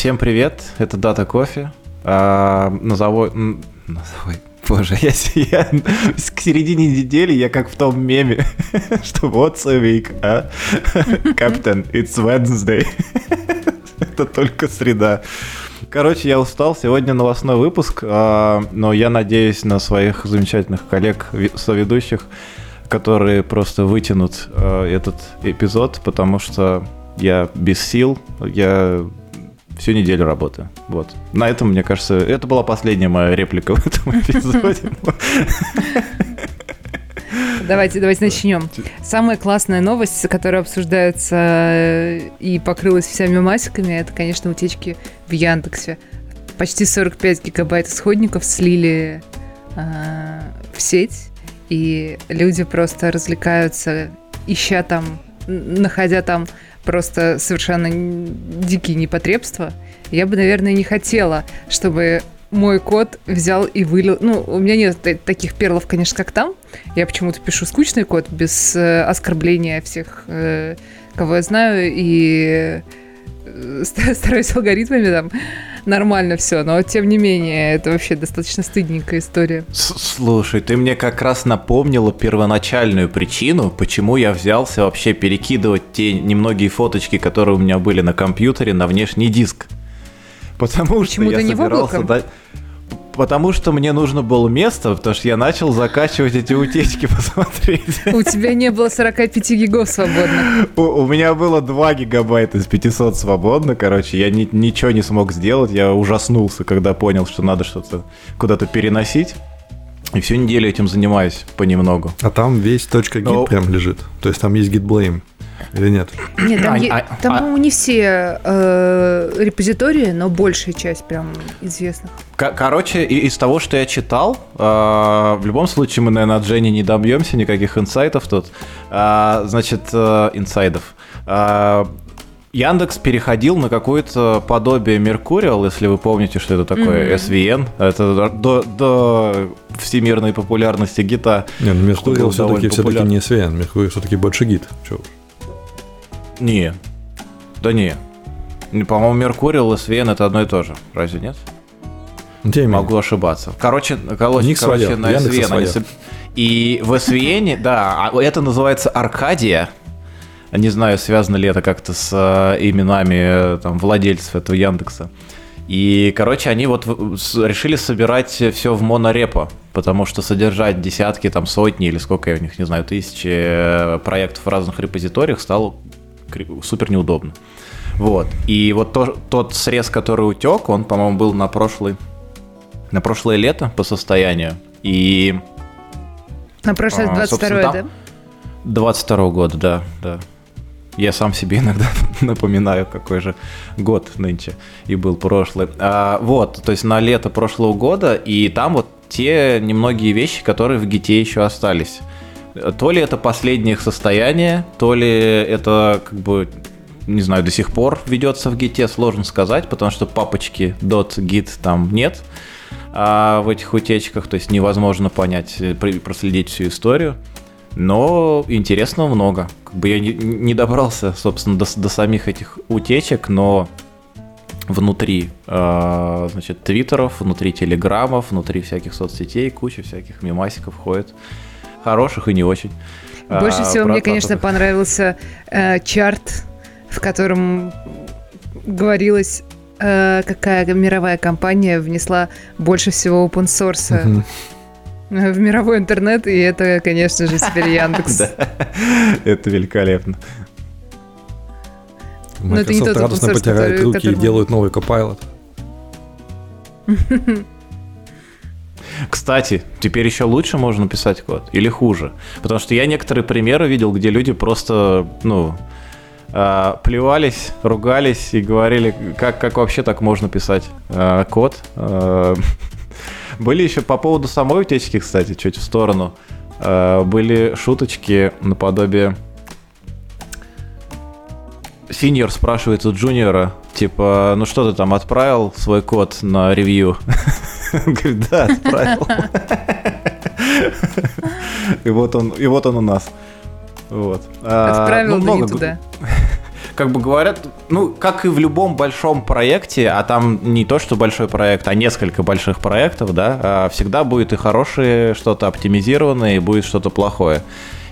Всем привет, это Дата Кофе. А, назову... Назову... Боже, я, я к середине недели я как в том меме, что what's a week, а? Captain, it's Wednesday. это только среда. Короче, я устал. Сегодня новостной выпуск, а, но я надеюсь на своих замечательных коллег, соведущих, которые просто вытянут а, этот эпизод, потому что я без сил, я всю неделю работаю. Вот. На этом, мне кажется, это была последняя моя реплика в этом эпизоде. Давайте, давайте начнем. Самая классная новость, которая обсуждается э, и покрылась всеми масиками, это, конечно, утечки в Яндексе. Почти 45 гигабайт исходников слили э, в сеть, и люди просто развлекаются, ища там, находя там просто совершенно дикие непотребства. Я бы, наверное, не хотела, чтобы мой код взял и вылил. Ну, у меня нет таких перлов, конечно, как там. Я почему-то пишу скучный код без э, оскорбления всех, э, кого я знаю, и стараюсь алгоритмами там нормально все, но тем не менее, это вообще достаточно стыдненькая история. Слушай, ты мне как раз напомнила первоначальную причину, почему я взялся вообще перекидывать те немногие фоточки, которые у меня были на компьютере, на внешний диск. Потому что я собирался дать... Потому что мне нужно было место, потому что я начал закачивать эти утечки, посмотреть. У тебя не было 45 гигов свободно. У, у меня было 2 гигабайта из 500 свободно, короче, я ни, ничего не смог сделать, я ужаснулся, когда понял, что надо что-то куда-то переносить. И всю неделю этим занимаюсь понемногу. А там весь .git Но... прям лежит. То есть там есть git blame. Или нет? Нет, там, а, е- а, там а, не все э, репозитории, но большая часть прям известных. Короче, из того, что я читал, э, в любом случае мы, наверное, от Жени не добьемся никаких инсайтов тут. Э, значит, э, инсайдов. Э, Яндекс переходил на какое-то подобие Mercurial, если вы помните, что это такое, mm-hmm. SVN. Это до, до всемирной популярности гита. Не, ну Mercurial все-таки все-таки не SVN, Mercurial все-таки больше гит. Чего? Не. Да не. По-моему, Меркурий и Свен это одно и то же. Разве нет? Тем Могу ошибаться. Короче, короче, короче на SVN они... И в SVN, да, а это называется Аркадия. Не знаю, связано ли это как-то с э, именами там, владельцев этого Яндекса. И, короче, они вот решили собирать все в монорепо, потому что содержать десятки, там, сотни или сколько я у них, не знаю, тысячи э, проектов в разных репозиториях стало супер неудобно. Вот. И вот то, тот срез, который утек, он, по-моему, был на прошлый, на прошлое лето по состоянию. И... На прошлое 22 а, да? 22 года, да, да. Я сам себе иногда напоминаю, какой же год нынче и был прошлый. А, вот, то есть на лето прошлого года, и там вот те немногие вещи, которые в гите еще остались. То ли это последнее их состояние, то ли это как бы не знаю, до сих пор ведется в гите, сложно сказать, потому что папочки .git там нет а в этих утечках, то есть невозможно понять, э, проследить всю историю. Но интересного много. Как бы я не, добрался, собственно, до, до самих этих утечек, но внутри, э, значит, твиттеров, внутри телеграммов, внутри всяких соцсетей, куча всяких мемасиков ходит хороших и не очень. Больше а, всего мне, конечно, понравился э, чарт, в котором говорилось, э, какая мировая компания внесла больше всего open source в мировой интернет, и это, конечно же, теперь Яндекс. Это великолепно. Microsoft радостно потирает руки и делают новый Copilot. Кстати, теперь еще лучше можно писать код или хуже. Потому что я некоторые примеры видел, где люди просто, ну, э, плевались, ругались и говорили, как, как вообще так можно писать э, код. Э, были еще по поводу самой утечки, кстати, чуть в сторону. Были шуточки наподобие... Синьор спрашивает у джуниора, типа, ну что ты там отправил свой код на ревью? Он говорит, да, отправил. И вот он, и вот он у нас. Вот. А, Отправил, ну, много... туда. как бы говорят, ну, как и в любом большом проекте, а там не то, что большой проект, а несколько больших проектов, да, а всегда будет и хорошее что-то оптимизированное, и будет что-то плохое.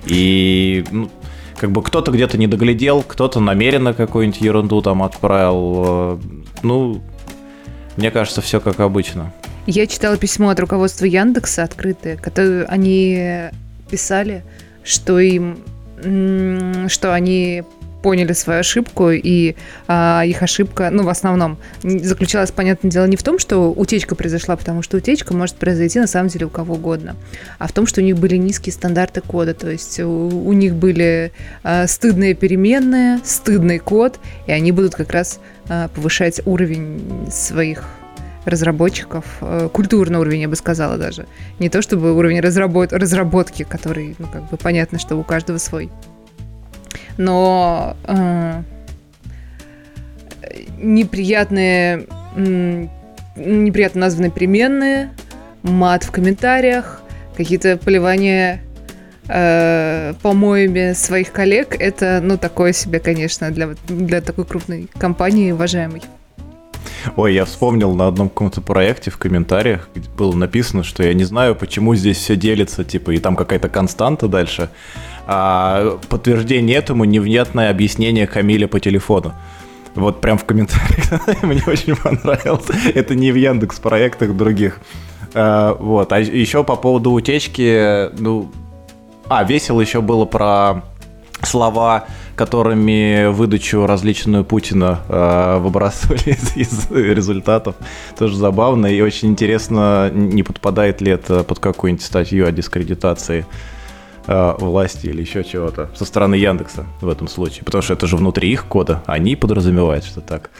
И ну, как бы кто-то где-то не доглядел, кто-то намеренно какую-нибудь ерунду там отправил. Э, ну, мне кажется, все как обычно. Я читала письмо от руководства Яндекса открытое, которое они писали, что им что они поняли свою ошибку, и а, их ошибка, ну, в основном, заключалась, понятное дело, не в том, что утечка произошла, потому что утечка может произойти, на самом деле, у кого угодно, а в том, что у них были низкие стандарты кода, то есть у, у них были а, стыдные переменные, стыдный код, и они будут как раз а, повышать уровень своих разработчиков, э, культурный уровень, я бы сказала даже. Не то чтобы уровень разработ разработки, который, ну, как бы понятно, что у каждого свой но э, неприятные, э, неприятно названные переменные, мат в комментариях, какие-то поливания э, помоями своих коллег, это, ну, такое себе, конечно, для, для такой крупной компании уважаемой. Ой, я вспомнил на одном каком-то проекте в комментариях, было написано, что я не знаю, почему здесь все делится, типа, и там какая-то константа дальше. А подтверждение этому невнятное объяснение Камиля по телефону. Вот прям в комментариях мне очень понравилось. Это не в Яндекс проектах других. А, вот. А еще по поводу утечки, ну... А, весело еще было про слова, которыми выдачу различную Путина э, выбрасывали из, из результатов. Тоже забавно. И очень интересно, не подпадает ли это под какую-нибудь статью о дискредитации э, власти или еще чего-то со стороны Яндекса в этом случае, потому что это же внутри их кода, они подразумевают, что так.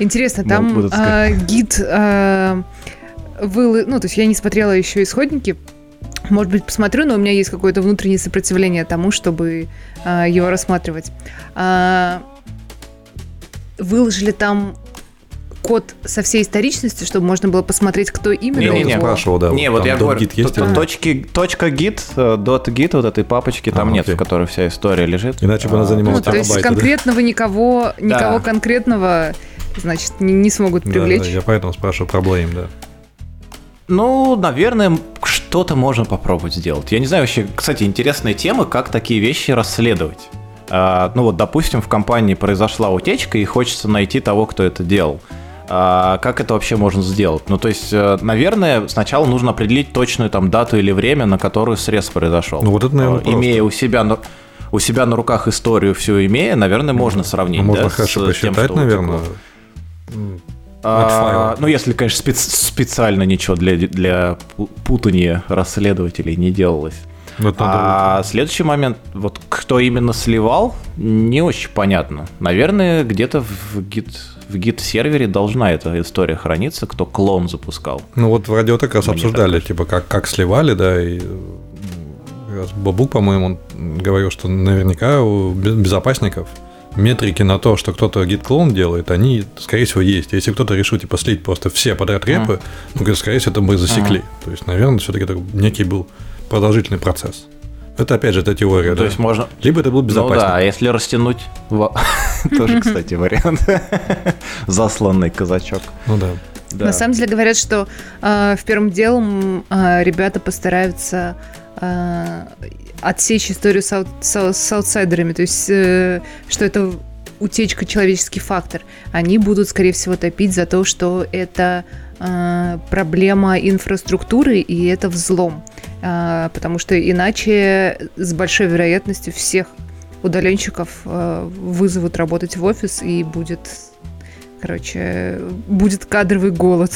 Интересно, там э, гид э, ну то есть я не смотрела еще исходники может быть, посмотрю, но у меня есть какое-то внутреннее сопротивление тому, чтобы э, его рассматривать. А, выложили там код со всей историчностью, чтобы можно было посмотреть, кто именно не, не, не, спрашивал, да. Не, вот я говорю, гид есть тут, точки, точка гид, dot git вот этой папочки там а, нет, окей. в которой вся история лежит. Иначе бы она занималась ну, То есть конкретного да? никого, никого да. конкретного, значит, не, не смогут привлечь. Да, да, я поэтому спрашиваю про Blame, да. Ну, наверное, что-то можно попробовать сделать. Я не знаю вообще, кстати, интересная тема, как такие вещи расследовать. А, ну вот, допустим, в компании произошла утечка, и хочется найти того, кто это делал. А, как это вообще можно сделать? Ну, то есть, э, наверное, сначала нужно определить точную там дату или время, на которую срез произошел. Ну, вот это, наверное, а, Имея у себя у себя на руках историю всю имея, наверное, можно сравнить. Ну, можно да, хорошо посчитать, тем, наверное. А, ну, если, конечно, спец специально ничего для, для путания расследователей не делалось. Вот а следующий момент, вот кто именно сливал, не очень понятно. Наверное, где-то в гид в гид-сервере должна эта история храниться, кто клон запускал. Ну вот в радио как раз Мне обсуждали, так типа как, как сливали, да, и Бабук, по-моему, говорил, что наверняка у безопасников метрики на то, что кто-то гид-клон делает, они, скорее всего, есть. Если кто-то решил, типа, слить просто все подряд репы, mm. ну, скорее всего, это мы засекли. Mm. То есть, наверное, все-таки это некий был продолжительный процесс. Это, опять же, это теория, ну, То есть можно... Либо это был безопасник. Ну да, а если растянуть... Тоже, кстати, вариант. Засланный казачок. Ну да. Да. На самом деле говорят, что э, в первом делом э, ребята постараются э, отсечь историю с, с, с аутсайдерами, то есть э, что это утечка человеческий фактор. Они будут, скорее всего, топить за то, что это э, проблема инфраструктуры и это взлом, э, потому что иначе с большой вероятностью всех удаленщиков вызовут работать в офис и будет, короче, будет кадровый голод.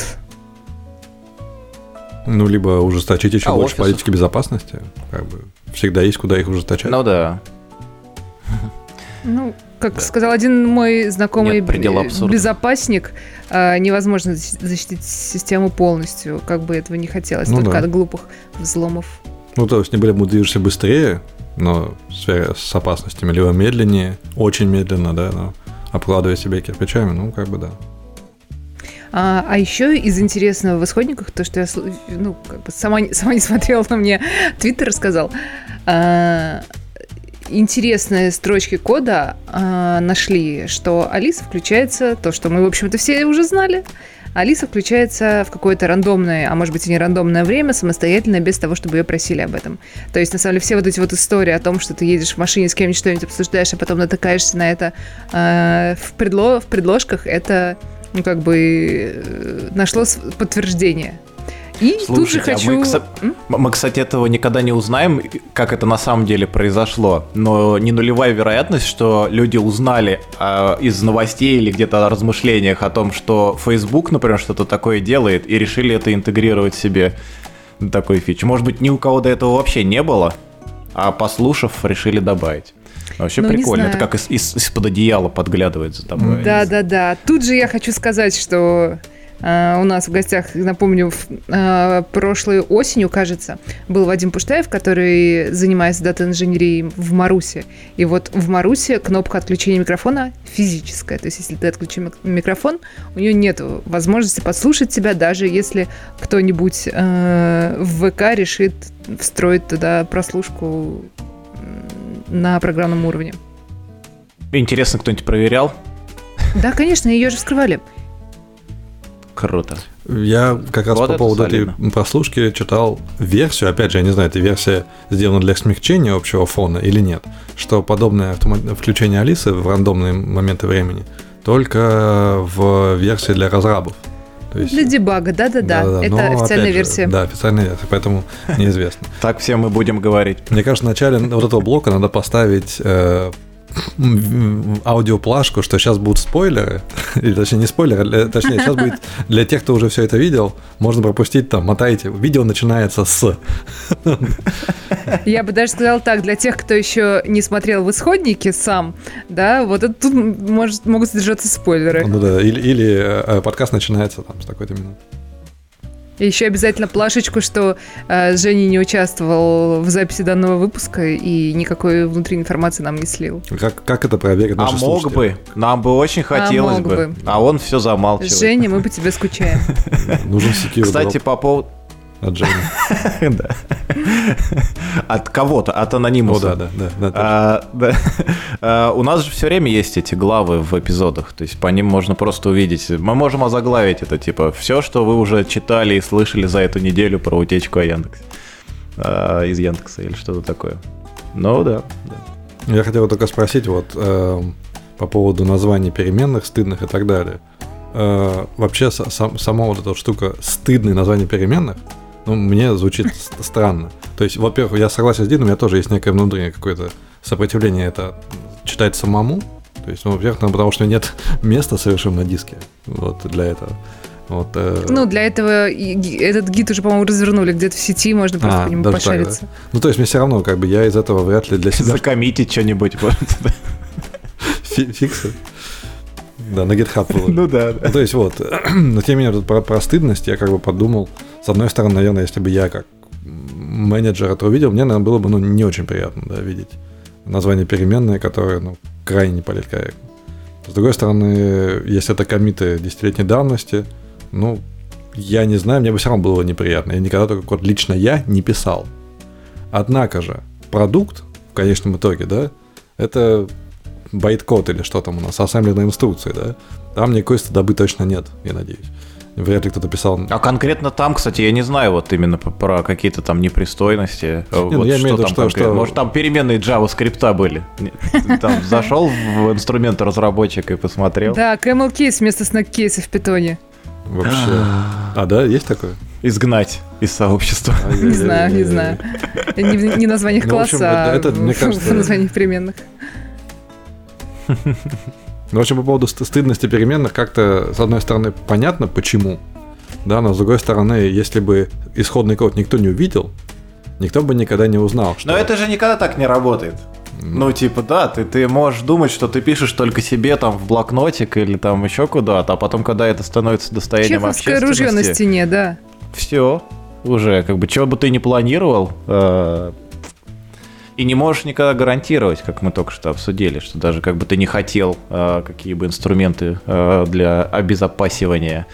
Ну, либо ужесточить еще а больше офисов? политики безопасности. Как бы всегда есть куда их ужесточать. Ну да. Ну, как да. сказал один мой знакомый Нет, безопасник, а, невозможно защитить систему полностью, как бы этого не хотелось, ну, только да. от глупых взломов. Ну, то есть, не будем движешься быстрее, но с опасностями, либо медленнее, очень медленно, да, но обкладывая себя кирпичами, ну, как бы да. А, а еще из интересного в исходниках, то, что я ну, как бы сама, сама не смотрела, но мне Твиттер рассказал. А, интересные строчки кода э, нашли, что Алиса включается, то, что мы, в общем-то, все уже знали, Алиса включается в какое-то рандомное, а может быть и не рандомное время, самостоятельно, без того, чтобы ее просили об этом. То есть, на самом деле, все вот эти вот истории о том, что ты едешь в машине с кем-нибудь что-нибудь обсуждаешь, а потом натыкаешься на это э, в, предло в предложках, это, ну, как бы, э, нашло подтверждение. И Слушайте, тут же хочу... А мы, мы, кстати, этого никогда не узнаем, как это на самом деле произошло. Но не нулевая вероятность, что люди узнали э, из новостей или где-то о размышлениях о том, что Facebook, например, что-то такое делает, и решили это интегрировать себе такой фич. Может быть, ни у кого до этого вообще не было, а послушав, решили добавить. Вообще ну, прикольно. Это как из, из, из-под одеяла подглядывает за тобой. Да, да, да. Тут же я хочу сказать, что Uh, у нас в гостях, напомню, uh, прошлой осенью, кажется, был Вадим Пуштаев, который занимается дата-инженерией в Марусе. И вот в Марусе кнопка отключения микрофона физическая. То есть, если ты отключил микрофон, у нее нет возможности послушать тебя, даже если кто-нибудь uh, в ВК решит встроить туда прослушку на программном уровне. Интересно, кто-нибудь проверял? Да, конечно, ее же вскрывали. Круто. Я как раз вот по поводу солидно. этой прослушки читал версию, опять же, я не знаю, эта версия сделана для смягчения общего фона или нет, что подобное включение Алисы в рандомные моменты времени только в версии для разрабов. То есть, для дебага, да-да-да. Это Но, официальная же, версия. Да, официальная версия, поэтому неизвестно. Так все мы будем говорить. Мне кажется, в начале вот этого блока надо поставить э, аудиоплашку, что сейчас будут спойлеры, или точнее не спойлеры, точнее сейчас будет для тех, кто уже все это видел, можно пропустить там, мотайте, видео начинается с. Я бы даже сказал так, для тех, кто еще не смотрел в исходнике сам, да, вот это тут может, могут содержаться спойлеры. Ну да, или, или э, подкаст начинается там с такой-то минуты. И еще обязательно плашечку, что э, Женя не участвовал в записи данного выпуска и никакой внутренней информации нам не слил. Как, как это проверить? А мог бы. Нам бы очень а хотелось а бы. бы. А он все замалчивает. Женя, мы по тебе скучаем. Нужен секьюр. Кстати, по поводу... От Джейми. да. От кого-то, от анонимуса. О, да, да, да. А, да. а, у нас же все время есть эти главы в эпизодах, то есть по ним можно просто увидеть. Мы можем озаглавить это, типа, все, что вы уже читали и слышали за эту неделю про утечку о Яндексе. А, из Яндекса или что-то такое. Ну да, да. Я хотел только спросить вот э, по поводу названий переменных, стыдных и так далее. Э, вообще сам, сама вот эта штука стыдные названия переменных, ну, мне звучит странно. То есть, во-первых, я согласен с Дином, у меня тоже есть некое внутреннее какое-то сопротивление это читать самому. То есть, ну, во-первых, ну, потому что нет места совершенно на диске вот для этого. Вот, э... Ну, для этого этот гид уже, по-моему, развернули где-то в сети, можно просто а, по нему пошариться. Так, да. Ну, то есть, мне все равно, как бы, я из этого вряд ли для себя... Закоммитить что-нибудь. Фиксы? Да, на GitHub. Ну да. Ну, то есть вот, но тем не менее, про, про стыдность я как бы подумал, с одной стороны, наверное, если бы я как менеджер это увидел, мне, наверное, было бы ну, не очень приятно да, видеть название переменные, которое ну, крайне не политкорректно. С другой стороны, если это комиты десятилетней давности, ну, я не знаю, мне бы все равно было неприятно. Я никогда такой код лично я не писал. Однако же, продукт в конечном итоге, да, это байткод или что там у нас, ассемблерные инструкции, да, там никакой стыдобы точно нет, я надеюсь. Вряд ли кто-то писал. А конкретно там, кстати, я не знаю вот именно про какие-то там непристойности. Не, вот ну, я имею в виду, что, что... Может, там переменные JavaScript были. Там зашел в инструмент разработчик и посмотрел. Да, camel case вместо snack case в питоне. Вообще. А, да, есть такое? Изгнать из сообщества. Не знаю, не знаю. Не в названиях ну, класса, а в названиях переменных. Ну, в общем, по поводу стыдности переменных как-то, с одной стороны, понятно, почему, да, но с другой стороны, если бы исходный код никто не увидел, никто бы никогда не узнал. Что... Но это же никогда так не работает. Ну, типа, да, ты, ты можешь думать, что ты пишешь только себе там в блокнотик или там еще куда-то, а потом, когда это становится достоянием Чеховское общественности... ружье на стене, да. Все, уже, как бы, чего бы ты ни планировал, э, и не можешь никогда гарантировать, как мы только что обсудили, что даже как бы ты не хотел э, какие бы инструменты э, для обезопасивания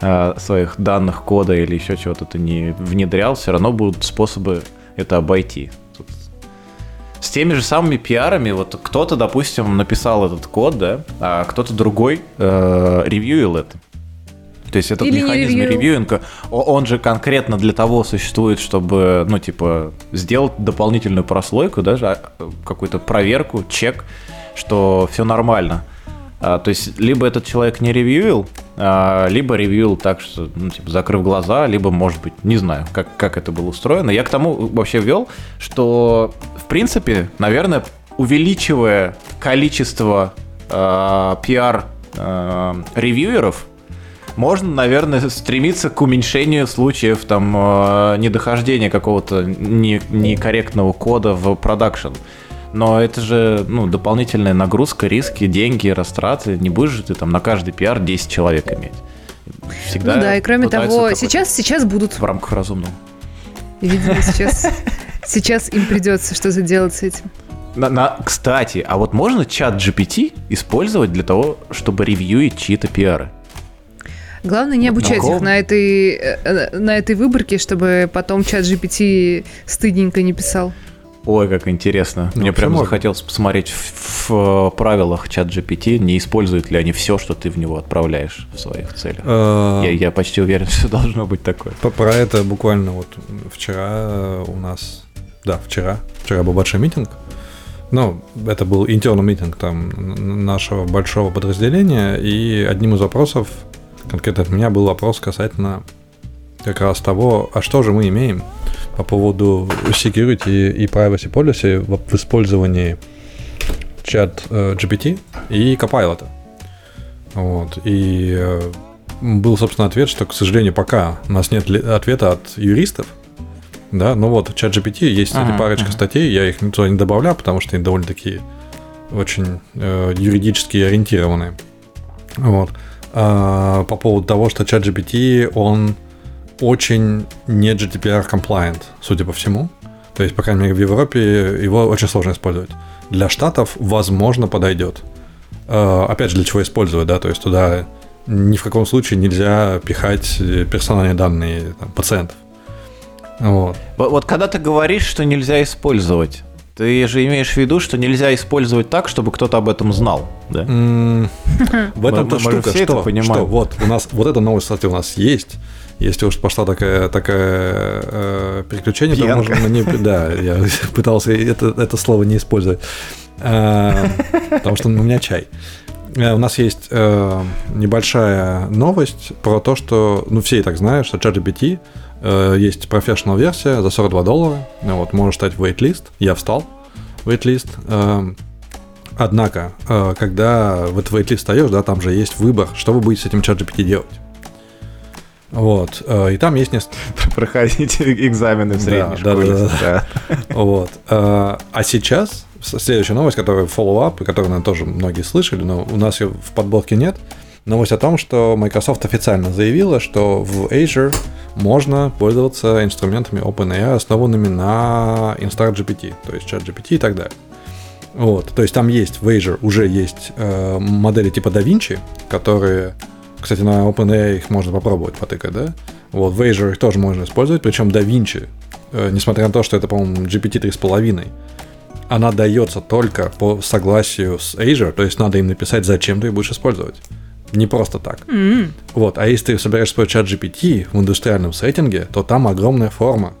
э, своих данных, кода или еще чего-то ты не внедрял, все равно будут способы это обойти. Тут с теми же самыми пиарами, вот кто-то, допустим, написал этот код, да, а кто-то другой э, ревьюил это. То есть этот Или механизм ревью. ревьюинга, он же конкретно для того существует, чтобы, ну, типа, сделать дополнительную прослойку, даже а, какую-то проверку, чек, что все нормально. А, то есть либо этот человек не ревьюил, а, либо ревьюил так, что, ну, типа, закрыв глаза, либо, может быть, не знаю, как, как это было устроено. Я к тому вообще ввел, что, в принципе, наверное, увеличивая количество а, пиар а, ревьюеров, можно, наверное, стремиться к уменьшению случаев там э, недохождения какого-то не- некорректного кода в продакшн. Но это же ну, дополнительная нагрузка, риски, деньги, растраты. Не будешь же ты там на каждый пиар 10 человек иметь. Всегда ну да, и кроме того, сейчас, сейчас будут. в рамках разумного. Видимо, сейчас, сейчас им придется что-то делать с этим. На- на- кстати, а вот можно чат GPT использовать для того, чтобы ревьюить чьи-то пиары? Главное не обучать Могу. их на этой, э, э, на этой выборке, чтобы потом чат GPT стыдненько не писал. Ой, как интересно. Ну, Мне прям можно. захотелось посмотреть в, в правилах чат GPT, не используют ли они все, что ты в него отправляешь в своих целях. Э, Я, я почти уверен, что должно быть такое. Про это буквально вот вчера э, у нас, да, вчера, вчера был большой митинг. Ну, это был интерный митинг там нашего большого подразделения, и одним из вопросов, конкретно от меня, был вопрос касательно как раз того, а что же мы имеем по поводу security и privacy policy в, в использовании чат э, GPT и Copilot. Вот. И э, был, собственно, ответ, что, к сожалению, пока у нас нет ответа от юристов, да, ну вот, чат GPT есть, Ага, парочка ага. статей, я их туда не добавляю, потому что они довольно такие очень э, юридически ориентированные. Вот. А, по поводу того, что чат GPT, он очень не GDPR compliant, судя по всему. То есть, по крайней мере, в Европе его очень сложно использовать. Для штатов, возможно, подойдет. Э, Опять же, для чего использовать, да, то есть туда ни в каком случае нельзя пихать э, персональные данные там, пациентов. Вот, вот когда ты говоришь, что нельзя использовать, ты же имеешь в виду, что нельзя использовать так, чтобы кто-то об этом знал, да? В мы же штука, что, что вот у нас вот эта новость, кстати, у нас есть. Если уж пошла такая, такая э, переключение, то можно на ней... Да, я пытался это, это слово не использовать. Э, Потому что у меня чай. Э, У нас есть э, небольшая новость про то, что, ну, все и так знают, что ChatGPT есть профессионал версия за 42 доллара. Вот, можешь стать waitlist. Я встал waitlist. Э, Однако, э, когда в этот waitlist встаешь, да, там же есть выбор, что вы будете с этим чат GPT делать. Вот. э, И там есть несколько... Проходите экзамены в Да, средней да, школе. да, да. Вот. Э, А сейчас, следующая новость, которая follow-up, и которую, наверное, тоже многие слышали, но у нас ее в подборке нет. Новость о том, что Microsoft официально заявила, что в Azure можно пользоваться инструментами OpenAI, основанными на InstantGPT, то есть ChatGPT и так далее. Вот, то есть там есть в Azure уже есть э, модели типа DaVinci, которые, кстати, на OpenAI их можно попробовать потыкать, да? Вот, в Azure их тоже можно использовать, причем DaVinci, э, несмотря на то, что это, по-моему, GPT 3,5, она дается только по согласию с Azure, то есть надо им написать, зачем ты ее будешь использовать. Не просто так. М. Вот, а если ты собираешься использовать чат GPT в индустриальном сеттинге, то там огромная форма.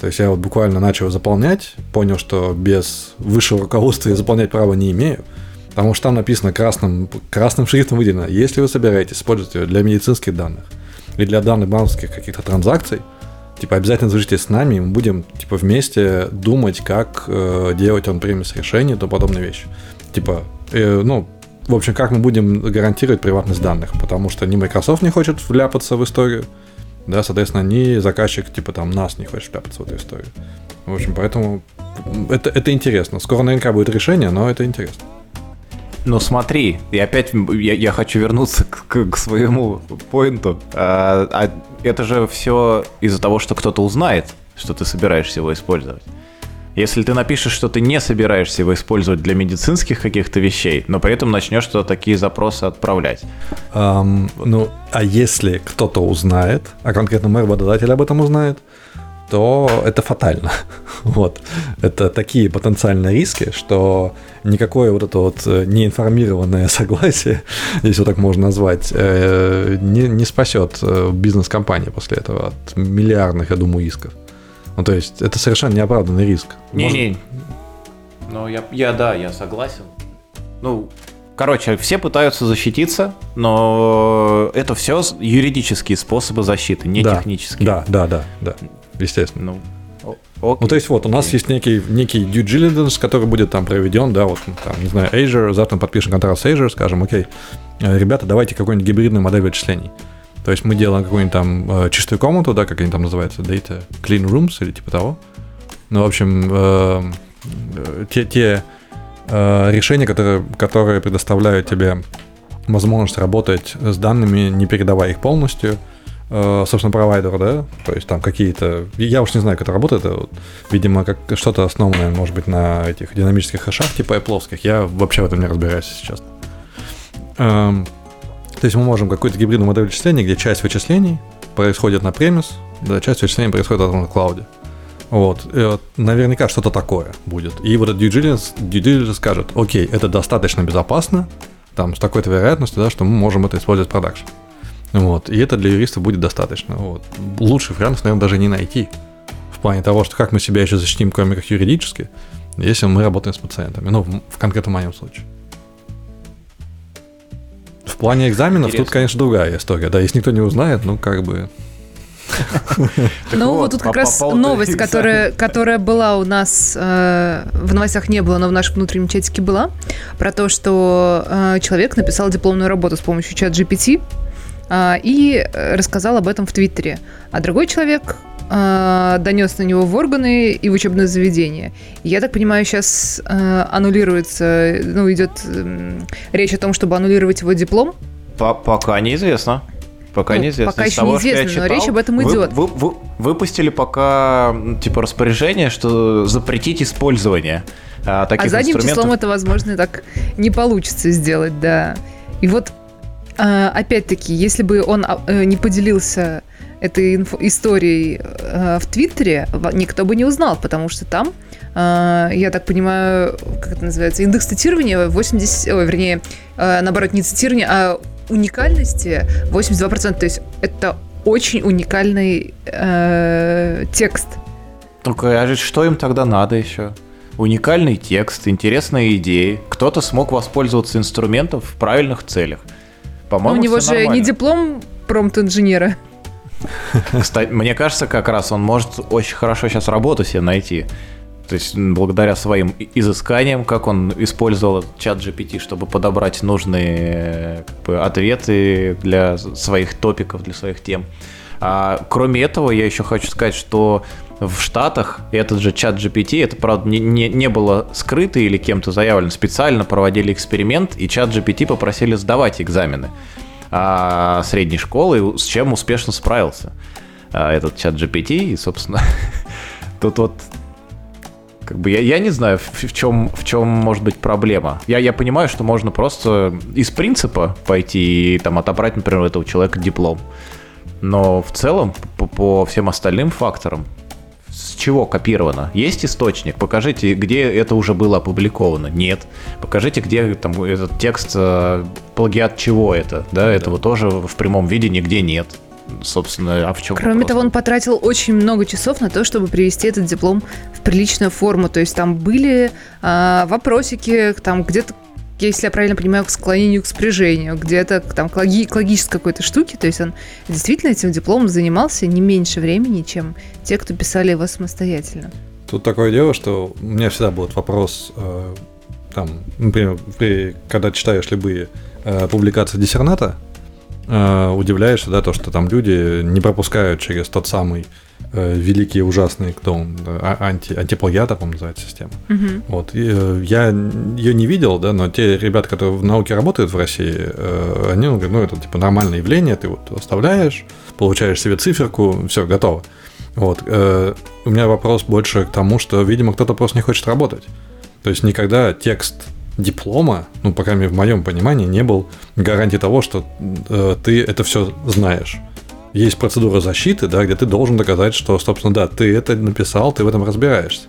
То есть я вот буквально начал заполнять, понял, что без высшего руководства я заполнять права не имею, потому что там написано красным, красным шрифтом выделено, если вы собираетесь использовать ее для медицинских данных или для данных банковских каких-то транзакций, типа обязательно свяжитесь с нами, и мы будем типа вместе думать, как э, делать он премис решения и тому подобные вещи. Типа, э, ну, в общем, как мы будем гарантировать приватность данных, потому что ни Microsoft не хочет вляпаться в историю, да, соответственно, ни заказчик, типа там нас не хочет вляпаться в эту историю. В общем, поэтому это, это интересно. Скоро наверняка будет решение, но это интересно. Ну смотри, и опять я, я хочу вернуться к, к- к своему поинту. А, а это же все из-за того, что кто-то узнает, что ты собираешься его использовать. Если ты напишешь, что ты не собираешься его использовать для медицинских каких-то вещей, но при этом начнешь туда такие запросы отправлять. Ам, ну, а если кто-то узнает, а конкретно мэр работодатель об этом узнает, то это фатально. вот. Это такие потенциальные риски, что никакое вот это вот э, неинформированное согласие, если вот так можно назвать, э, не, не спасет э, бизнес-компании после этого от миллиардных, я думаю, исков. Ну, то есть, это совершенно неоправданный риск. Не-не. Ну, я, я, да, я согласен. Ну, Короче, все пытаются защититься, но это все юридические способы защиты, не да, технические. Да, да, да, да, естественно. Ну, Окей. Ну, то есть вот у нас есть некий, некий due diligence, который будет там проведен, да, вот там, не знаю, Azure, завтра мы подпишем контракт с Azure, скажем, окей, э, ребята, давайте какую-нибудь гибридную модель вычислений. То есть мы делаем какую-нибудь там э, чистую комнату, да, как они там называются, data clean rooms или типа того. Ну, в общем, э, те, те э, решения, которые, которые предоставляют тебе возможность работать с данными, не передавая их полностью, Э, собственно, провайдеру, да, то есть там какие-то, я уж не знаю, как это работает, это, видимо, как что-то основанное, может быть, на этих динамических хэшах, типа Apple, я вообще в этом не разбираюсь сейчас. То есть мы можем какую-то гибридную модель вычисления, где часть вычислений происходит на премис, да, часть вычислений происходит на клауде. Вот. Наверняка что-то такое будет. И вот этот due diligence, due diligence скажет, окей, это достаточно безопасно, там, с такой-то вероятностью, да, что мы можем это использовать в продакшн. Вот. И это для юриста будет достаточно. Вот. Лучших вариантов, наверное, даже не найти. В плане того, что как мы себя еще защитим, кроме как юридически, если мы работаем с пациентами. Ну, в, в конкретном моем случае. В плане экзаменов Интересно. тут, конечно, другая история. Да, если никто не узнает, ну, как бы... Ну, вот тут как раз новость, которая, которая была у нас, э, в новостях не было, но в нашем внутреннем чатике была, про то, что э, человек написал дипломную работу с помощью чат GPT, а, и рассказал об этом в Твиттере. А другой человек а, донес на него в органы и в учебное заведение. Я так понимаю, сейчас а, аннулируется, ну, идет речь о том, чтобы аннулировать его диплом. Пока неизвестно. Пока ну, неизвестно. Пока еще того, неизвестно, читал, но речь об этом идет. Вы, вы, вы, выпустили пока типа распоряжение, что запретить использование а, таких а задним инструментов. числом это, возможно, так не получится сделать, да. И вот а, опять-таки, если бы он э, не поделился этой инфо- историей э, в Твиттере, никто бы не узнал, потому что там, э, я так понимаю, как это называется, индекс цитирования 80, ой, вернее, э, наоборот, не цитирование, а уникальности 82%. То есть это очень уникальный э, текст. Только а что им тогда надо еще? Уникальный текст, интересные идеи. Кто-то смог воспользоваться инструментом в правильных целях. По-моему, у него же нормально. не диплом промпт-инженера. Кстати, мне кажется, как раз он может очень хорошо сейчас работу себе найти. То есть благодаря своим изысканиям, как он использовал чат GPT, чтобы подобрать нужные как бы, ответы для своих топиков, для своих тем. А, кроме этого, я еще хочу сказать, что в Штатах этот же чат GPT, это, правда, не, не, не было скрыто или кем-то заявлено, специально проводили эксперимент, и чат GPT попросили сдавать экзамены а, средней школы, с чем успешно справился а, этот чат GPT, и, собственно, тут вот как бы я, я не знаю, в, в, чем, в чем может быть проблема. Я, я понимаю, что можно просто из принципа пойти и там отобрать, например, у этого человека диплом. Но в целом, по, по всем остальным факторам, с чего копировано? Есть источник? Покажите, где это уже было опубликовано. Нет. Покажите, где там этот текст, э, плагиат чего это. Да, да, этого тоже в прямом виде нигде нет. Собственно, а в чем Кроме вопрос? того, он потратил очень много часов на то, чтобы привести этот диплом в приличную форму. То есть там были а, вопросики, там где-то если я правильно понимаю, к склонению к спряжению, где-то там к, логи, к логической какой-то штуке. То есть он действительно этим дипломом занимался не меньше времени, чем те, кто писали его самостоятельно. Тут такое дело, что у меня всегда был вопрос, э, там, например, при, когда читаешь любые э, публикации диссерната, э, удивляешься, да, то, что там люди не пропускают через тот самый э, великий ужасный, кто он, а, анти, антиплагиата, по-моему, называется система. Угу. Вот. И, э, я ее не видел, да, но те ребята, которые в науке работают в России, э, они говорят, ну, это типа нормальное явление, ты вот оставляешь, получаешь себе циферку, все, готово. Вот. Э, у меня вопрос больше к тому, что, видимо, кто-то просто не хочет работать. То есть никогда текст диплома, ну, по крайней мере, в моем понимании, не был гарантией того, что э, ты это все знаешь. есть процедура защиты, да, где ты должен доказать, что, собственно, да, ты это написал, ты в этом разбираешься.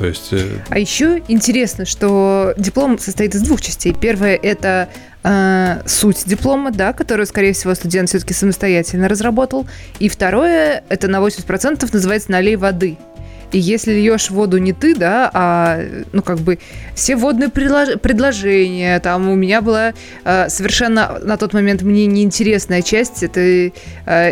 То есть... Э, а еще интересно, что диплом состоит из двух частей. Первое – это э, суть диплома, да, которую, скорее всего, студент все-таки самостоятельно разработал. И второе – это на 80% называется «налей воды». И если льешь воду не ты, да, а, ну, как бы, все водные предлож- предложения, там у меня была э, совершенно на тот момент мне неинтересная часть, это э,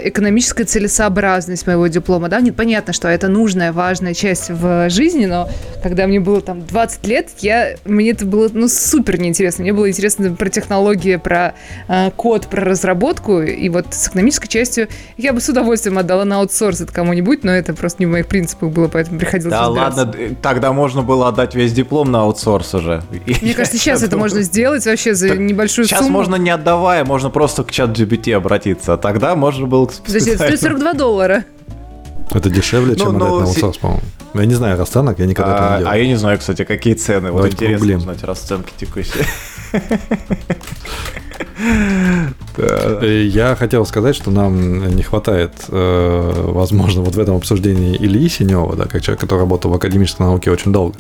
экономическая целесообразность моего диплома, да, понятно, что это нужная, важная часть в жизни, но когда мне было там 20 лет, я, мне это было, ну, супер неинтересно, мне было интересно про технологии, про э, код, про разработку, и вот с экономической частью я бы с удовольствием отдала на аутсорс это кому-нибудь, но это просто не в моих принципах было, поэтому поэтому приходилось Да ладно, тогда можно было отдать весь диплом на аутсорс уже. Мне кажется, сейчас это можно сделать вообще за небольшую сумму. Сейчас можно не отдавая, можно просто к чат GPT обратиться. А тогда можно было Подожди, это 142 доллара. Это дешевле, чем ну, отдать ну, на аутсорс, по-моему. Я не знаю расценок, я никогда этого не а, делал. А я не знаю, кстати, какие цены. Вот интересно узнать расценки текущие. Я хотел сказать, что нам не хватает, э, возможно, вот в этом обсуждении Ильи Синева, да, как человек, который работал в академической науке очень долго.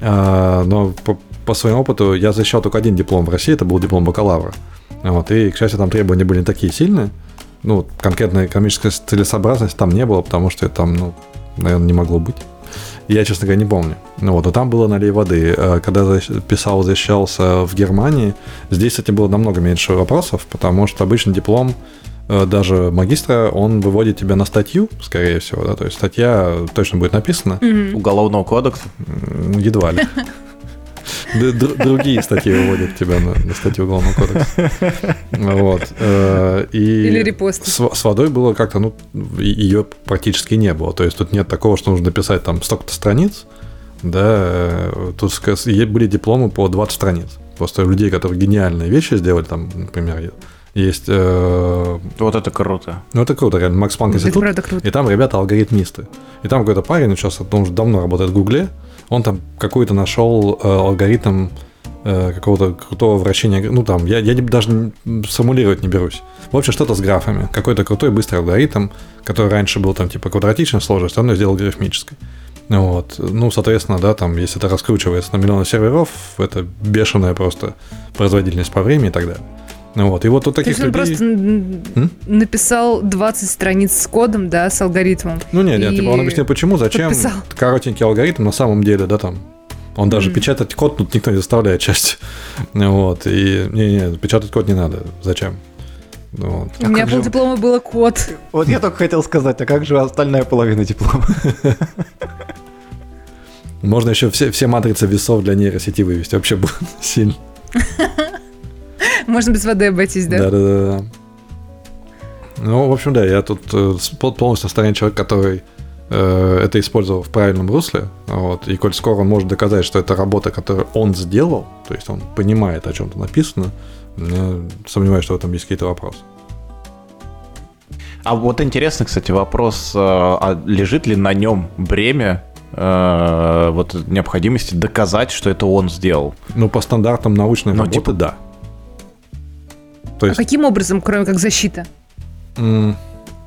А, но по, по своему опыту я защищал только один диплом в России, это был диплом бакалавра. Вот, и, к счастью, там требования были не такие сильные. Ну, конкретная экономическая целесообразность там не было, потому что там, ну, наверное, не могло быть. Я, честно говоря, не помню. Ну вот, но там было налей воды. А когда писал, защищался в Германии, здесь этим было намного меньше вопросов, потому что обычно диплом э, даже магистра, он выводит тебя на статью, скорее всего, да, то есть статья точно будет написана. Mm-hmm. Уголовного кодекса? Едва ли. Другие статьи выводят тебя на, на статью Уголовного кодекса. Вот. Э, и Или репост. С, с водой было как-то, ну, ее практически не было. То есть тут нет такого, что нужно написать там столько-то страниц, да, э, тут были дипломы по 20 страниц. Просто людей, которые гениальные вещи сделали, там, например, есть... Э... Вот это круто. Ну, это круто, реально. Макс Планк институт. Это круто. И там ребята алгоритмисты. И там какой-то парень, сейчас он уже давно работает в Гугле, он там какой-то нашел э, алгоритм э, какого-то крутого вращения. Ну, там, я, я даже симулировать не берусь. В общем, что-то с графами. Какой-то крутой быстрый алгоритм, который раньше был там типа квадратичной сложности, он ее сделал графической. Вот. Ну, соответственно, да, там, если это раскручивается на миллионы серверов, это бешеная просто производительность по времени и так далее. Вот. И вот у таких То есть он людей... просто М? написал 20 страниц с кодом, да, с алгоритмом. Ну нет, нет, типа он объяснил, почему, зачем подписал. коротенький алгоритм на самом деле, да, там. Он даже mm. печатать код тут никто не заставляет часть. Вот. И не, не, печатать код не надо. Зачем? Вот. У а меня пол диплома было код. Вот я только хотел сказать, а как же остальная половина диплома? Можно еще все, все матрицы весов для нейросети вывести. Вообще было сильно. Можно без воды обойтись, да? Да-да-да. Ну, в общем, да, я тут э, полностью на стороне человека, который э, это использовал в правильном русле. Вот, и коль скоро он может доказать, что это работа, которую он сделал, то есть он понимает, о чем-то написано, я сомневаюсь, что в этом есть какие-то вопросы. А вот интересный, кстати, вопрос, э, а лежит ли на нем бремя э, вот необходимости доказать, что это он сделал? Ну, по стандартам научной ну, работы, типа, да. То есть... А каким образом, кроме как защита? Mm.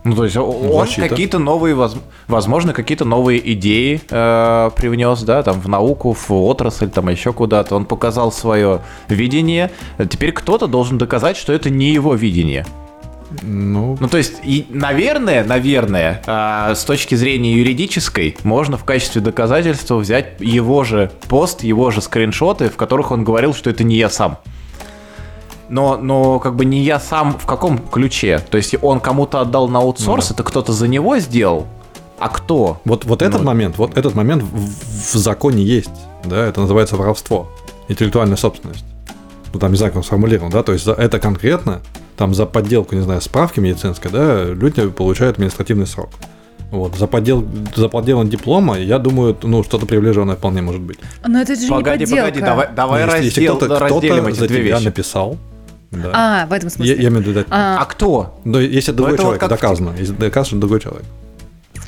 Ну, то есть он какие-то новые, возможно, какие-то новые идеи э, привнес, да, там в науку, в отрасль, там еще куда-то. Он показал свое видение. Теперь кто-то должен доказать, что это не его видение. Ну, ну то есть, и, наверное, наверное, э, с точки зрения юридической, можно в качестве доказательства взять его же пост, его же скриншоты, в которых он говорил, что это не я сам но, но как бы не я сам в каком ключе. То есть он кому-то отдал на аутсорс, ну, да. это кто-то за него сделал, а кто? Вот, вот ну, этот момент, вот этот момент в, в законе есть, да, это называется воровство, интеллектуальная собственность. Ну, там, не знаю, как он сформулирован, да, то есть за это конкретно, там, за подделку, не знаю, справки медицинской, да, люди получают административный срок. Вот, за, поддел, за подделан диплома, я думаю, ну, что-то приближенное вполне может быть. Но это же погоди, не подделка. Погоди, давай, давай если, раздел, если кто-то, разделим кто-то эти две вещи. написал, да. А, в этом смысле. Я, я имею в виду, а, а кто? Ну, если другой человек, как... доказано. Если доказано, что другой человек.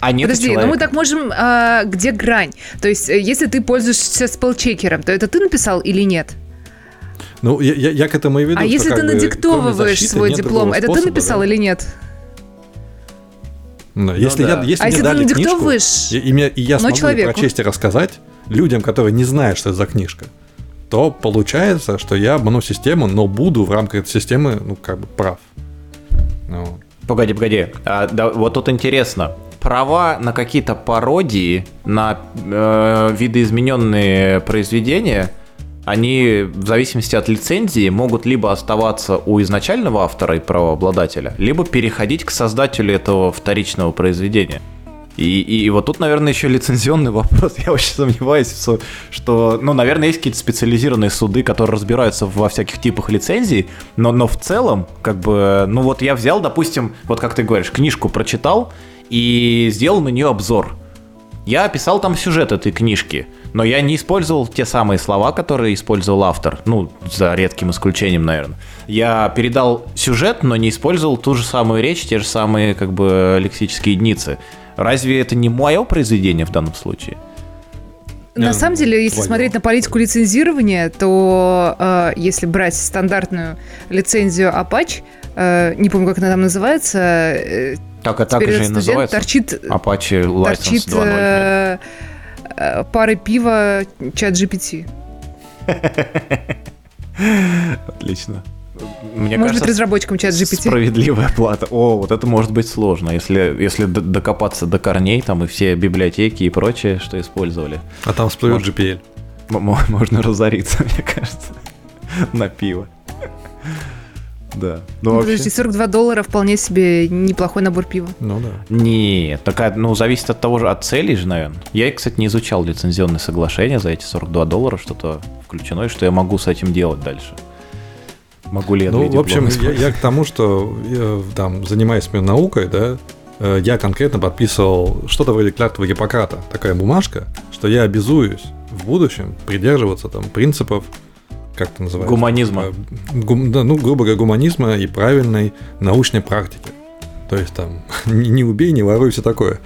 А нет Подожди, человека. ну мы так можем, а, где грань? То есть, э, если ты пользуешься спелчекером, то это ты написал или нет? Ну, я, я, я к этому и веду. А если ты надиктовываешь защиты, свой диплом, это ты написал да? или нет? Ну, если да. я, если а мне если дали ты книжку, и, и, и я смогу человеку. прочесть и рассказать людям, которые не знают, что это за книжка, то получается, что я обману систему, но буду в рамках этой системы, ну, как бы прав. Ну. Погоди, погоди. А, да, вот тут интересно. Права на какие-то пародии, на э, видоизмененные произведения, они в зависимости от лицензии могут либо оставаться у изначального автора и правообладателя, либо переходить к создателю этого вторичного произведения. И, и, вот тут, наверное, еще лицензионный вопрос. Я очень сомневаюсь, что, ну, наверное, есть какие-то специализированные суды, которые разбираются во всяких типах лицензий, но, но в целом, как бы, ну вот я взял, допустим, вот как ты говоришь, книжку прочитал и сделал на нее обзор. Я описал там сюжет этой книжки, но я не использовал те самые слова, которые использовал автор, ну, за редким исключением, наверное. Я передал сюжет, но не использовал ту же самую речь, те же самые, как бы, лексические единицы. Разве это не мое произведение в данном случае? На yeah, самом деле, если твое. смотреть на политику лицензирования, то э, если брать стандартную лицензию Apache, э, не помню, как она там называется, э, так, а так же и называется. Торчит, Apache License торчит, 2.0. Э, э, пары пива чат GPT. Отлично. Мне может кажется, быть, разработчикам чат GPT. Справедливая плата. О, вот это может быть сложно, если, если докопаться до корней, там и все библиотеки и прочее, что использовали. А там всплывет может, GPL. Можно разориться, мне кажется, на пиво. Да. Ну, ну вообще... Подожди, 42 доллара вполне себе неплохой набор пива. Ну да. Нет, такая, ну, зависит от того же, от целей же, наверное. Я, кстати, не изучал лицензионные соглашения за эти 42 доллара, что-то включено, и что я могу с этим делать дальше. Могу ли я Ну, в общем, я, я к тому, что я, там, занимаясь наукой, да, э, я конкретно подписывал что-то вроде клятвы Гиппократа, такая бумажка, что я обязуюсь в будущем придерживаться там принципов как это называется? Гуманизма. Э, гум, да, ну, грубо говоря, гуманизма и правильной научной практики. То есть там не убей, не воруй, все такое.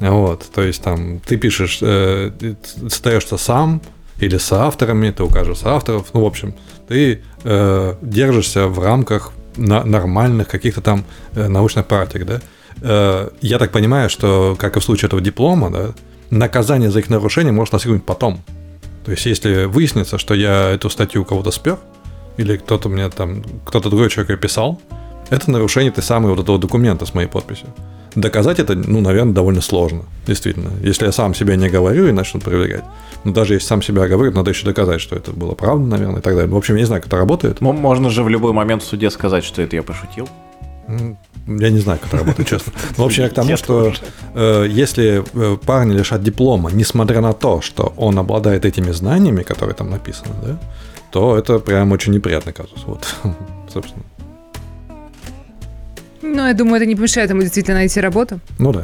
Вот, то есть там ты пишешь, э, остаешься сам или с авторами, ты укажешь авторов, ну, в общем, ты э, держишься в рамках на, нормальных каких-то там э, научных практик, да. Э, я так понимаю, что, как и в случае этого диплома, да, наказание за их нарушение может настигнуть потом. То есть, если выяснится, что я эту статью у кого-то спер, или кто-то мне там, кто-то другой человек ее писал, это нарушение ты самого вот этого документа с моей подписью. Доказать это, ну, наверное, довольно сложно, действительно. Если я сам себя не говорю и начну проверять. Но даже если сам себя говорю, надо еще доказать, что это было правда, наверное, и так далее. В общем, я не знаю, как это работает. Можно же в любой момент в суде сказать, что это я пошутил. Я не знаю, как это работает, честно. Но, в общем, я к тому, что э, если э, парни лишат диплома, несмотря на то, что он обладает этими знаниями, которые там написаны, да, то это прям очень неприятный казус. Вот, собственно. Ну, я думаю, это не помешает ему действительно найти работу. Ну да.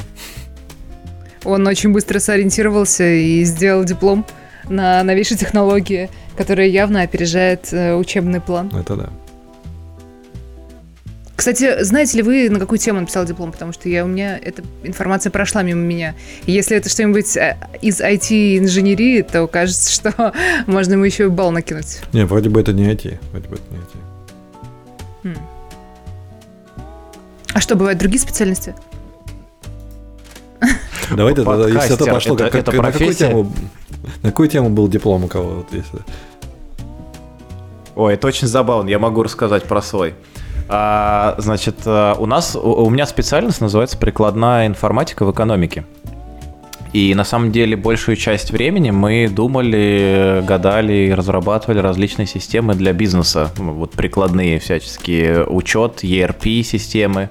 Он очень быстро сориентировался и сделал диплом на новейшей технологии, которая явно опережает э, учебный план. Это да. Кстати, знаете ли вы, на какую тему написал диплом? Потому что я, у меня эта информация прошла мимо меня. И если это что-нибудь э, из IT-инженерии, то кажется, что можно ему еще и балл накинуть. Не, вроде бы это не IT. Вроде бы это не IT. Хм. А что, бывают другие специальности? Давайте тогда, если это пошло, это, как, это на, какую тему, на какую тему был диплом у кого? Вот, если... Ой, это очень забавно, я могу рассказать про свой. А, значит, э, у нас, у, у меня специальность называется прикладная информатика в экономике. И на самом деле большую часть времени мы думали, гадали и разрабатывали различные системы для бизнеса. Вот прикладные всяческие учет, ERP-системы.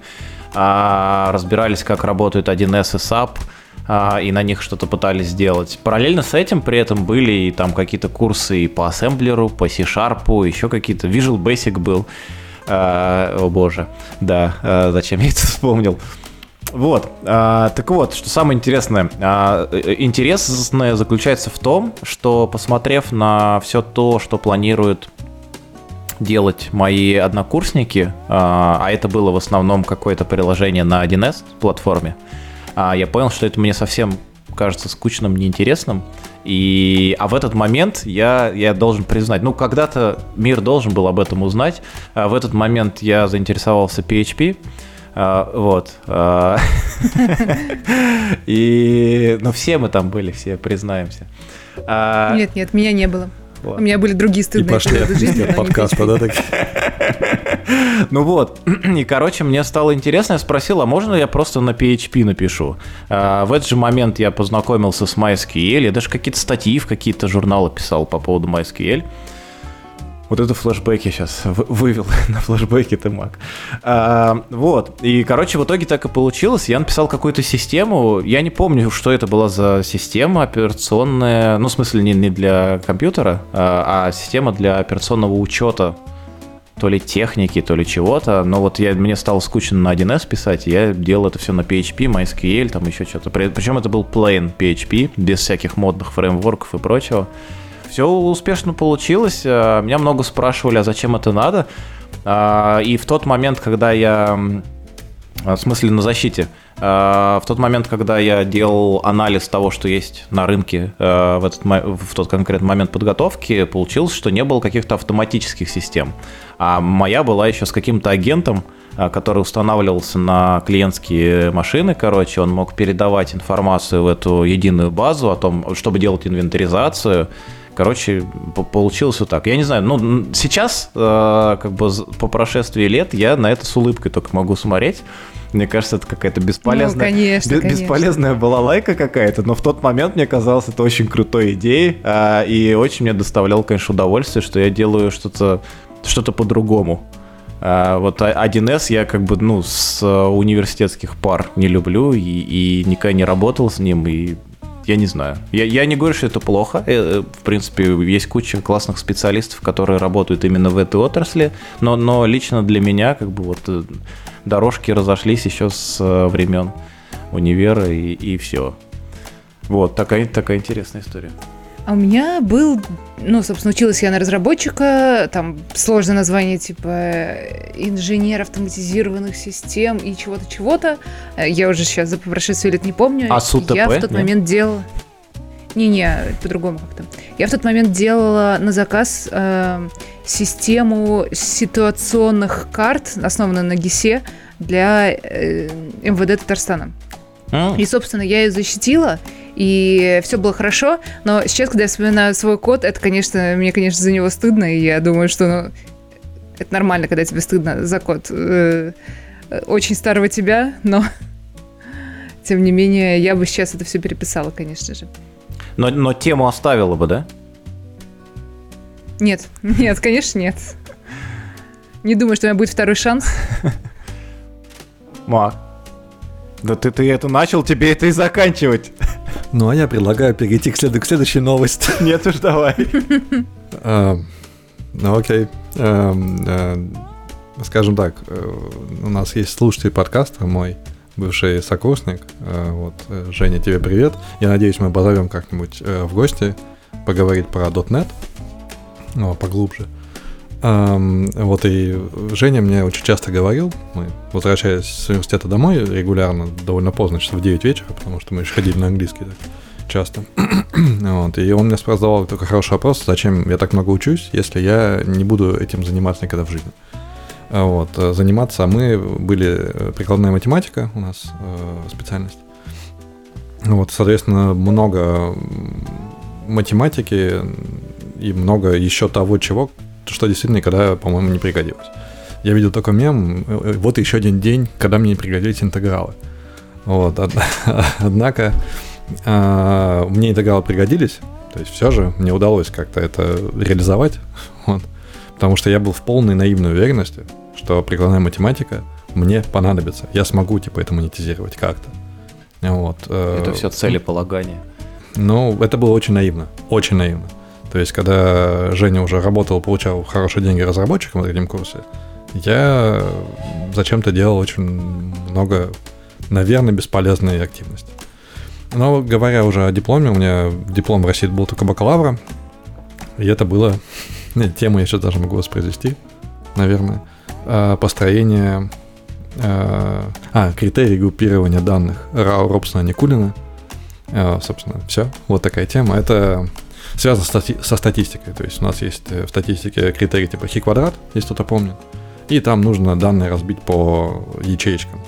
А, разбирались, как работают 1С и SAP а, и на них что-то пытались сделать. Параллельно с этим при этом были и там какие-то курсы и по ассемблеру, по C-Sharp, еще какие-то. Visual Basic был. А, о боже, да, зачем я это вспомнил? Вот, а, так вот, что самое интересное. А, интересное заключается в том, что посмотрев на все то, что планируют делать мои однокурсники, а, а это было в основном какое-то приложение на 1С платформе, а, я понял, что это мне совсем кажется скучным, неинтересным. И, а в этот момент я, я должен признать, ну, когда-то мир должен был об этом узнать. А в этот момент я заинтересовался PHP, А, вот. А, и, ну, все мы там были, все признаемся. А, нет, нет, меня не было. Вот. У меня были другие стыдные и пошли жизни. подкаста, да, такие? Ну вот, и, короче, мне стало интересно, я спросил, а можно я просто на PHP напишу? А, в этот же момент я познакомился с MySQL, я даже какие-то статьи в какие-то журналы писал по поводу MySQL. Вот это флешбеки сейчас вывел на флешбеке ты маг. А, вот. И, короче, в итоге так и получилось. Я написал какую-то систему. Я не помню, что это была за система операционная. Ну, в смысле, не, не для компьютера, а, а система для операционного учета то ли техники, то ли чего-то. Но вот я, мне стало скучно на 1С писать, я делал это все на PHP, MySQL, там еще что-то. Причем это был plain PHP, без всяких модных фреймворков и прочего. Все успешно получилось. Э, меня много спрашивали, а зачем это надо. А, и в тот момент, когда я... В смысле, на защите. В тот момент, когда я делал анализ того, что есть на рынке э, в, этот, в тот конкретный момент подготовки, получилось, что не было каких-то автоматических систем. А моя была еще с каким-то агентом, э, который устанавливался на клиентские машины, короче, он мог передавать информацию в эту единую базу о том, чтобы делать инвентаризацию, Короче, получилось вот так. Я не знаю, ну, сейчас, э, как бы по прошествии лет, я на это с улыбкой только могу смотреть. Мне кажется, это какая-то бесполезная, ну, конечно, б- конечно. бесполезная балалайка какая-то, но в тот момент мне казалось это очень крутой идеей, э, и очень мне доставляло, конечно, удовольствие, что я делаю что-то что-то по-другому. А, вот 1С я как бы, ну, с университетских пар не люблю и, и никогда не работал с ним, и я не знаю. Я, я не говорю, что это плохо. Э, в принципе, есть куча классных специалистов, которые работают именно в этой отрасли, но, но лично для меня как бы вот э, дорожки разошлись еще с э, времен универа и, и все. Вот, такая, такая интересная история. А у меня был, ну, собственно, училась я на разработчика, там сложное название типа инженер автоматизированных систем и чего-то, чего-то. Я уже сейчас за прошествие лет не помню. А СУТП? Я в тот нет? момент делала... Не-не, по-другому как-то. Я в тот момент делала на заказ э, систему ситуационных карт, основанную на ГИСе, для э, МВД Татарстана. А. И, собственно, я ее защитила, и все было хорошо, но сейчас, когда я вспоминаю свой код, это, конечно, мне, конечно, за него стыдно, и я думаю, что ну, это нормально, когда тебе стыдно за код э, очень старого тебя, но тем не менее, я бы сейчас это все переписала, конечно же. Но, но тему оставила бы, да? Нет, нет, конечно, нет. Не думаю, что у меня будет второй шанс. Мак, да ты, ты это начал, тебе это и заканчивать. Ну, а я предлагаю перейти к, след... к следующей новости. Нет уж, давай. Ну, окей. Скажем так, э, у нас есть слушатель подкаста мой, бывший сокурсник. Э, вот, э, Женя, тебе привет. Я надеюсь, мы позовем как-нибудь в гости поговорить про .NET, ну, поглубже. Вот и Женя мне очень часто говорил, мы, возвращаясь с университета домой регулярно, довольно поздно, часов в 9 вечера, потому что мы еще ходили на английский так часто. вот, и он мне задавал только хороший вопрос, зачем я так много учусь, если я не буду этим заниматься никогда в жизни. Вот, заниматься, а мы были прикладная математика у нас э, специальность. Вот, соответственно, много математики и много еще того, чего, что действительно никогда, по-моему, не пригодилось. Я видел только мем, э, вот еще один день, когда мне не пригодились интегралы. Вот, однако а, мне интегралы пригодились, то есть все же мне удалось как-то это реализовать, вот, потому что я был в полной наивной уверенности, что прикладная математика мне понадобится, я смогу типа это монетизировать как-то. Вот. Э, это все целеполагание. Ну, это было очень наивно, очень наивно. То есть, когда Женя уже работал, получал хорошие деньги разработчиком в этом курсе, я зачем-то делал очень много, наверное, бесполезной активности. Но говоря уже о дипломе, у меня диплом в России был только бакалавра, и это было, тему я сейчас даже могу воспроизвести, наверное, а, построение, а, а критерии группирования данных Рау, Робсона, Никулина. А, собственно, все, вот такая тема. Это связано со статистикой. То есть у нас есть э, в статистике критерий типа хи квадрат, если кто-то помнит. И там нужно данные разбить по ячеечкам.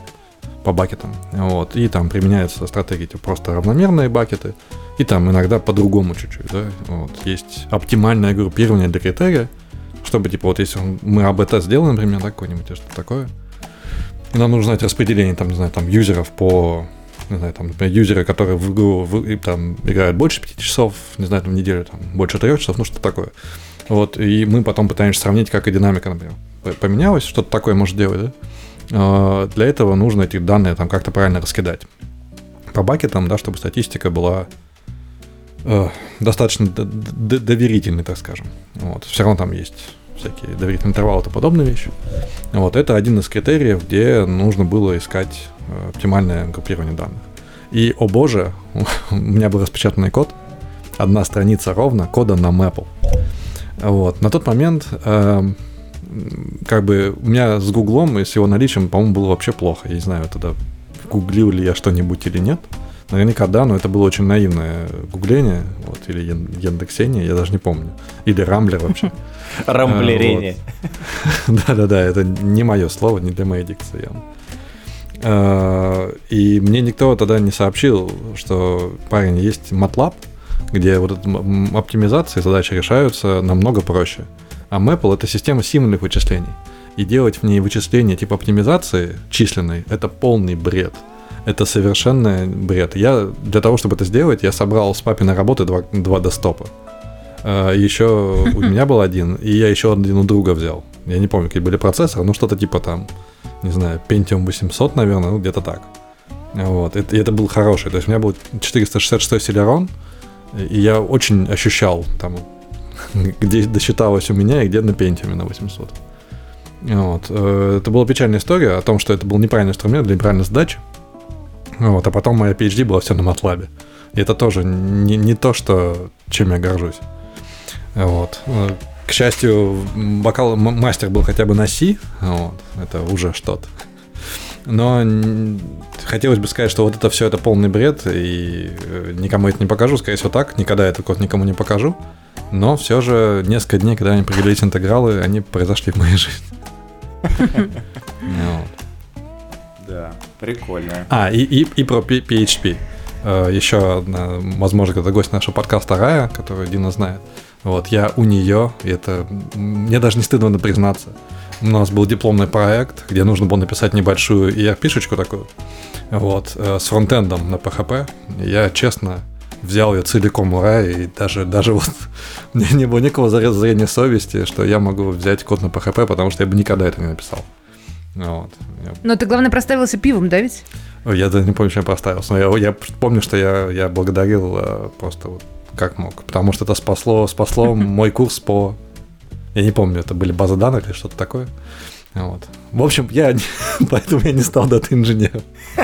по бакетам. Вот. И там применяется стратегия типа просто равномерные бакеты, и там иногда по-другому чуть-чуть. Да? Вот. Есть оптимальное группирование для критерия, чтобы, типа, вот если мы это сделаем, например, да, какой-нибудь, что-то такое, нам нужно знать распределение, там, не знаю, там, юзеров по не знаю, там, например, юзеры, которые в игру в, там, играют больше 5 часов, не знаю, там, в неделю, там, больше 3 часов, ну, что такое. Вот, и мы потом пытаемся сравнить, как и динамика, например, поменялась, что-то такое может делать, да? А, для этого нужно эти данные там как-то правильно раскидать. По бакетам, да, чтобы статистика была э, достаточно доверительной, так скажем. Вот. Все равно там есть всякие доверительные интервалы и подобные вещи. Вот, это один из критериев, где нужно было искать э, оптимальное группирование данных. И, о боже, у меня был распечатанный код, одна страница ровно кода на Maple. Вот. На тот момент э, как бы у меня с Гуглом и с его наличием, по-моему, было вообще плохо. Я не знаю, тогда гуглил ли я что-нибудь или нет. Наверняка да, но это было очень наивное гугление, вот, или Яндексение, я даже не помню. Или Рамблер вообще. Рамблерение. Да-да-да, это не мое слово, не для моей дикции явно. А, и мне никто тогда не сообщил, что, парень, есть MATLAB, где вот оптимизации задачи решаются намного проще. А Maple — это система символьных вычислений. И делать в ней вычисления типа оптимизации численной — это полный бред. Это совершенно бред. Я для того, чтобы это сделать, я собрал с папиной работы два, два десктопа. А, еще у меня был один, и я еще один у друга взял. Я не помню, какие были процессоры, но что-то типа там, не знаю, Pentium 800, наверное, ну где-то так. Вот, и это был хороший. То есть у меня был 466 Celeron, и я очень ощущал там где досчиталось у меня и где на Pentium на 800. Вот. Э, это была печальная история о том, что это был неправильный инструмент для неправильной задачи. Вот. А потом моя PhD была все на MATLAB. И это тоже не, не то, что, чем я горжусь. Вот. К счастью, бокал мастер был хотя бы на C, вот. это уже что-то. Но хотелось бы сказать, что вот это все это полный бред, и э, никому это не покажу, скорее всего так, никогда этот код никому не покажу. Но все же несколько дней, когда они пригодились интегралы, они произошли в моей жизни. Да, прикольно. А, и, и, и про PHP. Э, Еще одна, возможно, когда гость нашего подкаста Рая, которую Дина знает. Вот, я у нее, и это мне даже не стыдно признаться. У нас был дипломный проект, где нужно было написать небольшую ERP-шечку такую, вот, э, с фронтендом на PHP. Я, честно, взял ее целиком ура, и даже, даже вот мне не было никакого зрения совести, что я могу взять код на PHP, потому что я бы никогда это не написал. Вот. Но ты, главное, проставился пивом, да ведь? Я даже не помню, чем я проставился, но я, я помню, что я, я благодарил э, просто вот как мог, потому что это спасло, спасло мой курс по... Я не помню, это были базы данных или что-то такое. Вот. В общем, я поэтому я не стал дата-инженером.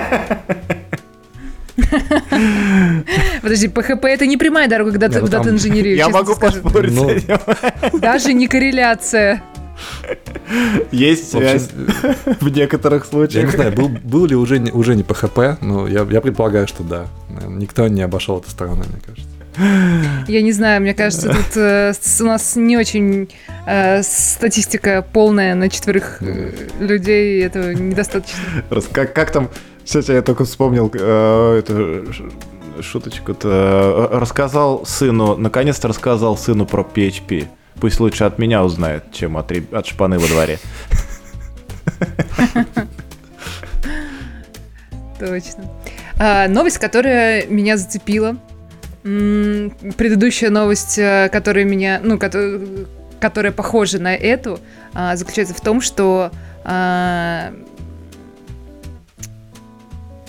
Подожди, ПХП это не прямая дорога к дата, ну, инженерию. Я могу поспорить ну, Даже не корреляция. Есть связь в некоторых случаях. Я не знаю, был, был ли уже, уже не ПХП, но я, я предполагаю, что да. Никто не обошел эту сторону, мне кажется. Я не знаю, мне кажется, тут э, у нас не очень э, статистика полная на четверых э, людей, этого недостаточно. Как, как там кстати, я только вспомнил э, эту шуточку-то. Рассказал сыну, наконец-то рассказал сыну про PHP. Пусть лучше от меня узнает, чем от, от шпаны во дворе. Точно. А, новость, которая меня зацепила. Предыдущая новость, э, которая меня, ну, которая, которая похожа на эту, а, заключается в том, что а,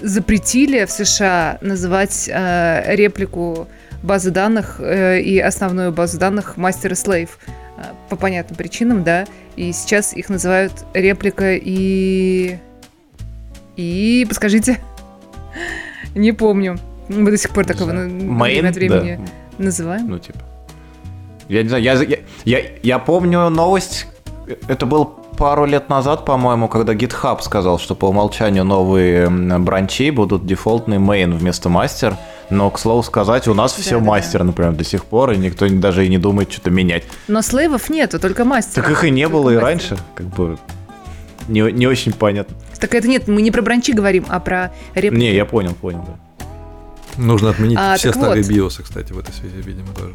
запретили в США называть реплику базы данных э, и основную базу данных мастер и слейв э, по понятным причинам, да, и сейчас их называют реплика и... И, подскажите, не помню. Мы до сих пор такого Main, время от времени да. называем. Ну, типа. Я не знаю, я, я, я, я помню новость, это был пару лет назад, по-моему, когда GitHub сказал, что по умолчанию новые бранчи будут дефолтный main вместо мастер. Но, к слову сказать, у нас да, все да, мастер, да. например, до сих пор, и никто даже и не думает что-то менять. Но слейвов нету, только мастер. Так их и не было и раньше, как бы не, не очень понятно. Так это нет, мы не про бранчи говорим, а про реплики. Не, я понял, понял, да. Нужно отменить а, все старые вот. биосы, кстати, в этой связи, видимо, тоже.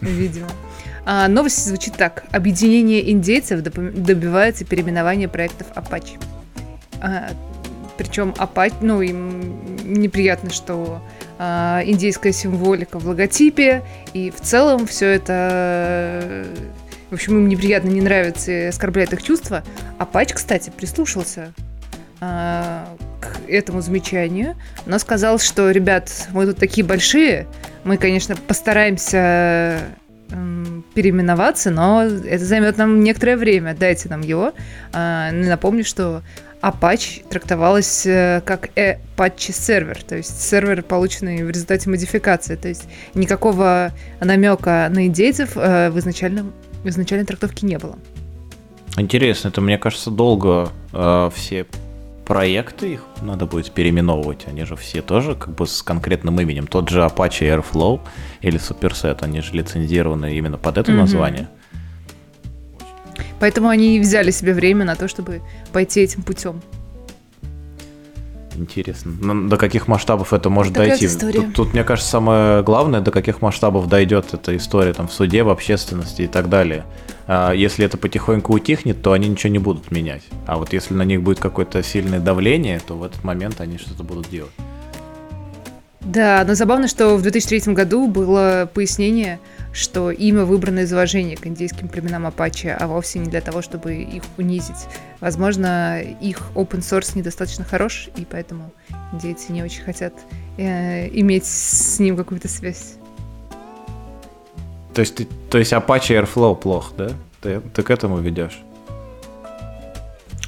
Видимо. А, новость звучит так. Объединение индейцев добивается переименования проектов Apache. А, причем Apache, ну, им неприятно, что а, индейская символика в логотипе, и в целом все это в общем, им неприятно, не нравится и оскорбляет их чувства. А Пач, кстати, прислушался а, к этому замечанию, но сказал, что, ребят, мы тут такие большие, мы, конечно, постараемся переименоваться, но это займет нам некоторое время. Дайте нам его. А, напомню, что Apache трактовалась э, как Apache сервер, то есть сервер, полученный в результате модификации. То есть никакого намека на индейцев э, в изначальном в изначальной трактовке не было. Интересно, это, мне кажется, долго э, все проекты их надо будет переименовывать. Они же все тоже как бы с конкретным именем. Тот же Apache Airflow или Superset, они же лицензированы именно под это mm-hmm. название. Поэтому они взяли себе время на то, чтобы пойти этим путем. Интересно. Но до каких масштабов это может Такая дойти? Тут, тут, мне кажется, самое главное, до каких масштабов дойдет эта история там, в суде, в общественности и так далее. А если это потихоньку утихнет, то они ничего не будут менять. А вот если на них будет какое-то сильное давление, то в этот момент они что-то будут делать. Да, но забавно, что в 2003 году было пояснение, что имя выбрано из уважения к индейским племенам Апачи, а вовсе не для того, чтобы их унизить. Возможно, их open source недостаточно хорош, и поэтому индейцы не очень хотят э, иметь с ним какую-то связь. То есть, ты, то есть Apache Airflow плохо, да? Ты, ты к этому ведешь?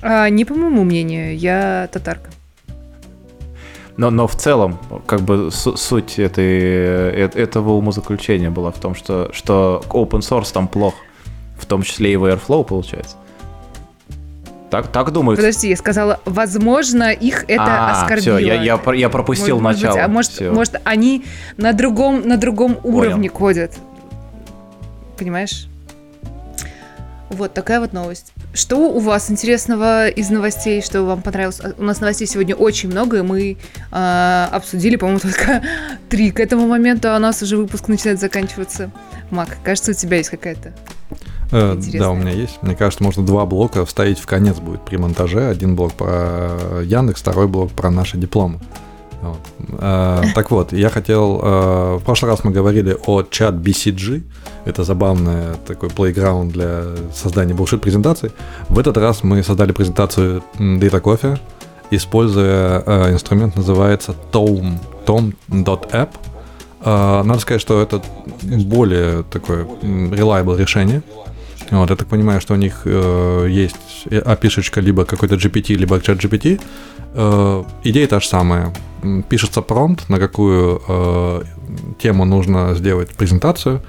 А, не по моему мнению, я татарка. Но, но в целом, как бы суть этой, э, этого умозаключения была в том, что, что open source там плохо, в том числе и в Airflow, получается. Так, так думают. Подожди, я сказала, возможно, их это а, оскорбило. Все, я, я, я пропустил может, начало. Быть, а может, все. может, они на другом, на другом уровне ходят. Понимаешь? Вот такая вот новость. Что у вас интересного из новостей, что вам понравилось? У нас новостей сегодня очень много, и мы э, обсудили, по-моему, только три к этому моменту, а у нас уже выпуск начинает заканчиваться. Мак, кажется, у тебя есть какая-то э, Да, у меня есть. Мне кажется, можно два блока вставить в конец будет при монтаже. Один блок про Яндекс, второй блок про наши дипломы. Э, так вот, я хотел... Э, в прошлый раз мы говорили о чат BCG. Это забавный такой playground для создания bullshit-презентаций. В этот раз мы создали презентацию Data Coffee, используя э, инструмент, называется Tom, tom.app. Надо сказать, что это более такое reliable решение. Вот, я так понимаю, что у них э, есть api либо какой-то GPT, либо чат GPT. Э, идея та же самая. Пишется промпт, на какую э, тему нужно сделать презентацию,